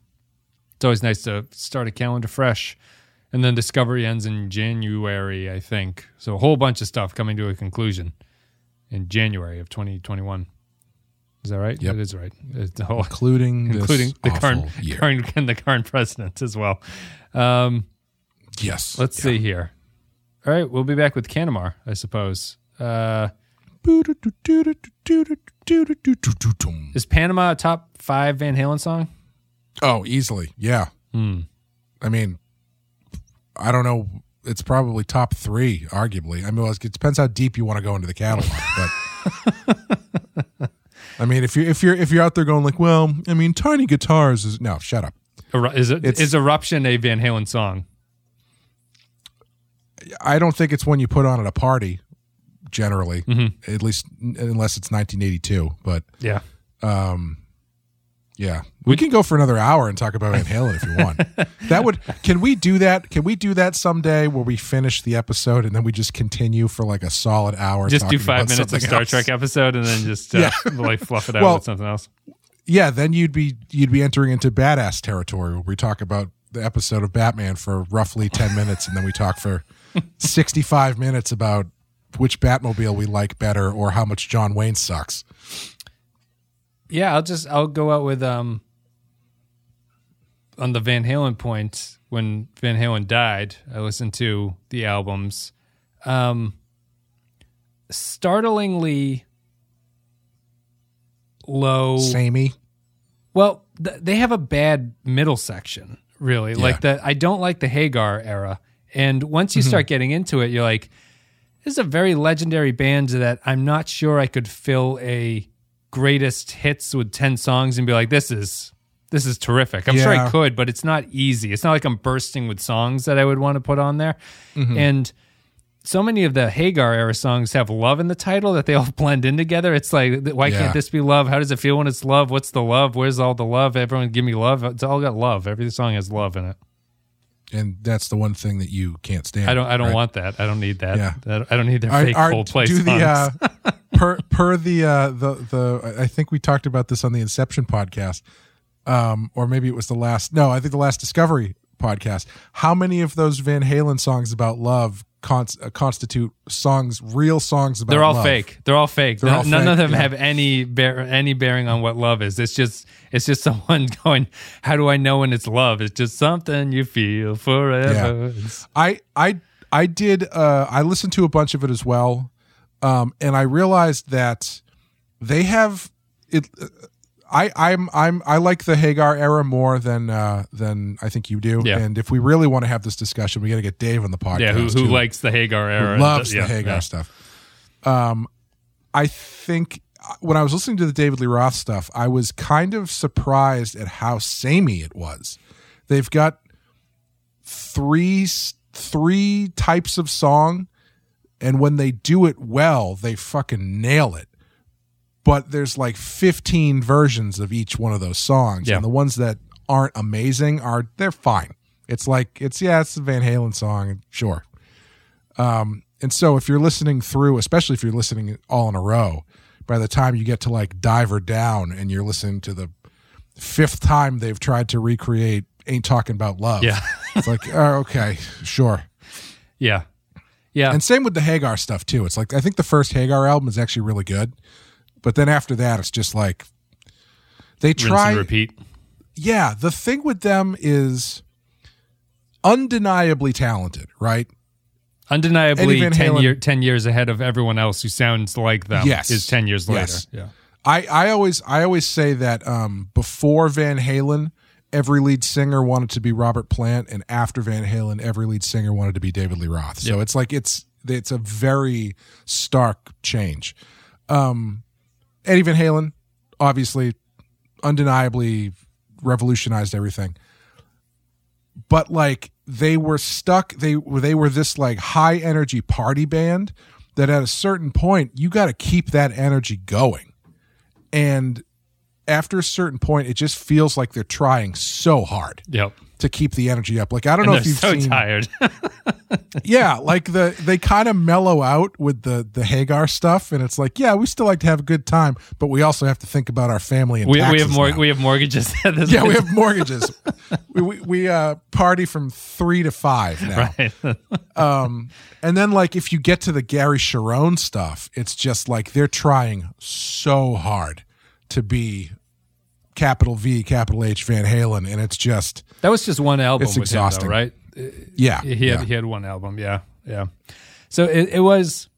A: It's always nice to start a calendar fresh. And then Discovery ends in January, I think. So a whole bunch of stuff coming to a conclusion in January of 2021. Is that right?
B: Yep.
A: It is right. It's whole,
B: including
A: including the current,
B: year.
A: current and the current president as well. Um,
B: Yes.
A: Let's see here. All right, we'll be back with Canamar, I suppose. Uh, is Panama a top five Van Halen song?
B: Oh, easily. Yeah. I mean, I don't know. It's probably top three, arguably. I mean, it depends how deep you want to go into the catalog. But I mean, if you if you're if you're out there going like, well, I mean, tiny guitars is no, shut up.
A: Is it
B: It's-
A: is Eruption a Van Halen song?
B: I don't think it's one you put on at a party. Generally, mm-hmm. at least unless it's 1982. But
A: Yeah.
B: Um, Yeah, we can go for another hour and talk about Van Halen if you want. that would. Can we do that? Can we do that someday where we finish the episode and then we just continue for like a solid hour?
A: Just do five
B: about
A: minutes of Star
B: else?
A: Trek episode and then just uh, like fluff it out
B: Well-
A: with something else.
B: Yeah, then you'd be you'd be entering into badass territory where we talk about the episode of Batman for roughly ten minutes, and then we talk for sixty five minutes about which Batmobile we like better or how much John Wayne sucks.
A: Yeah, I'll just I'll go out with um on the Van Halen point when Van Halen died. I listened to the albums. Um startlingly low
B: Samey.
A: Well, th- they have a bad middle section, really. Like that, I don't like the Hagar era. And once you start getting into it, you're like, this is a very legendary band that I'm not sure I could fill a greatest hits with 10 songs and be like, this is. This is terrific. I'm sure I could, but it's not easy. It's not like I'm bursting with songs that I would want to put on there. And so many of the Hagar era songs have love in the title that they all blend in together. It's like, why
B: Yeah.
A: can't this be love? How does it feel when it's love? What's the love? Where's all the love? Everyone give me love. It's all got love. Every song has love in it.
B: And that's the one thing that you can't stand.
A: I don't. I don't
B: right?
A: want that. I don't need that.
B: Yeah.
A: I don't need their
B: Are-
A: fake
B: are-
A: Coldplay
B: do
A: songs.
B: the uh, per per the uh, the the I think we talked about this on the Inception podcast, um, or maybe it was the last. No, I think the last Discovery podcast. How many of those Van Halen songs about love cons- uh, constitute songs, real songs about?
A: They're all
B: love?
A: fake. They're all fake.
B: They're all
A: None
B: fake,
A: of them
B: yeah.
A: have any bear, any bearing on what love is. It's just it's just someone going. How do I know when it's love? It's just something you feel forever. It's-
B: I I I did uh I listened to a bunch of it as well. Um and I realized that they have it I I'm I'm I like the Hagar era more than uh than I think you do.
A: Yeah.
B: And if we really want to have this discussion, we got to get Dave on the podcast.
A: yeah, who, who likes the Hagar era?
B: loves
A: yeah,
B: the Hagar
A: yeah.
B: stuff. Um I think uh, when I was listening to the David Lee Roth stuff, I was kind of surprised at how samey it was. They've got three three types of song and when they do it well they fucking nail it but there's like 15 versions of each one of those songs
A: Yeah.
B: and the ones that aren't amazing are they're fine it's like it's yeah it's a van halen song sure um and so if you're listening through especially if you're listening all in a row by the time you get to like diver down and you're listening to the fifth time they've tried to recreate ain't talking about love
A: Yeah.
B: it's like oh, okay sure
A: Yeah. Yeah.
B: And same with the Hagar stuff too. It's like I think the first Hagar album is actually really good, but then after that, it's just like they
A: Rinse
B: try.
A: and repeat.
B: Yeah, the thing with them is undeniably talented, right?
A: Undeniably,
B: Van
A: 10, year, 10 years ahead of everyone else who sounds like them
B: Yes.
A: is 10 years later.
B: Yes.
A: Yeah.
B: I, I always I always say that um, before Van Halen, every lead singer wanted to be Robert Plant, and after Van Halen, every lead singer wanted to be David Lee Roth. So
A: Yep.
B: it's like it's it's a very stark change. Um, Eddie Van Halen, obviously, undeniably revolutionized everything. But like they were stuck, they they were this like high energy party band that at a certain point you got to keep that energy going and after a certain point it just feels like they're trying so hard
A: Yep.
B: to keep the energy up like i don't
A: And
B: know if you've
A: so
B: seen
A: tired.
B: yeah like the they kind of mellow out with the the hagar stuff and it's like yeah we still like to have a good time but we also have to think about our family and
A: we, we have more.
B: now.
A: We have mortgages. this
B: yeah we have mortgages we, we, we uh party from three to five now
A: Right.
B: um and then like if you get to the gary cherone stuff it's just like they're trying so hard to be capital v capital h van halen and it's just
A: that was just one album
B: It's
A: with
B: exhausting.
A: him, though, right?
B: yeah
A: He had
B: yeah.
A: he had one album. Yeah, yeah. So it, it was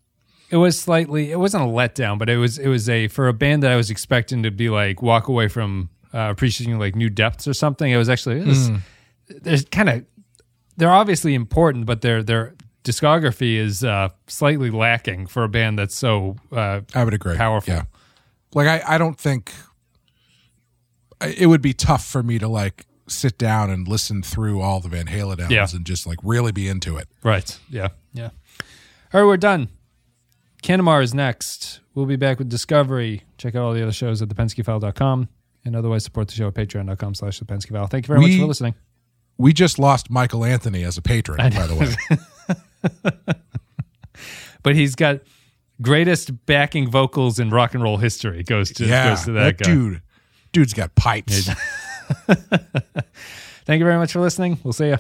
A: it was slightly it wasn't a letdown, but it was it was a for a band that I was expecting to be like walk away from uh, appreciating like new depths or something. It was actually it was,
B: Hmm.
A: there's kind of they're obviously important, but their their discography is uh, slightly lacking for a band that's so uh,
B: i would agree
A: powerful.
B: yeah like i i don't think it would be tough for me to like sit down and listen through all the van halen albums
A: Yeah.
B: and just like really be into it
A: Right. Yeah. Yeah. All right, we're done. Canamar is next. We'll be back with Discovery. Check out all the other shows at thepenskyfile.com and otherwise support the show at patreon.com slash thepenskyfile. Thank you very much for listening.
B: we just lost michael anthony as a patron by the way
A: But he's got greatest backing vocals in rock and roll history. Goes to
B: yeah
A: goes to that, guy.
B: dude dude's got pipes
A: Thank you very much for listening. We'll see you.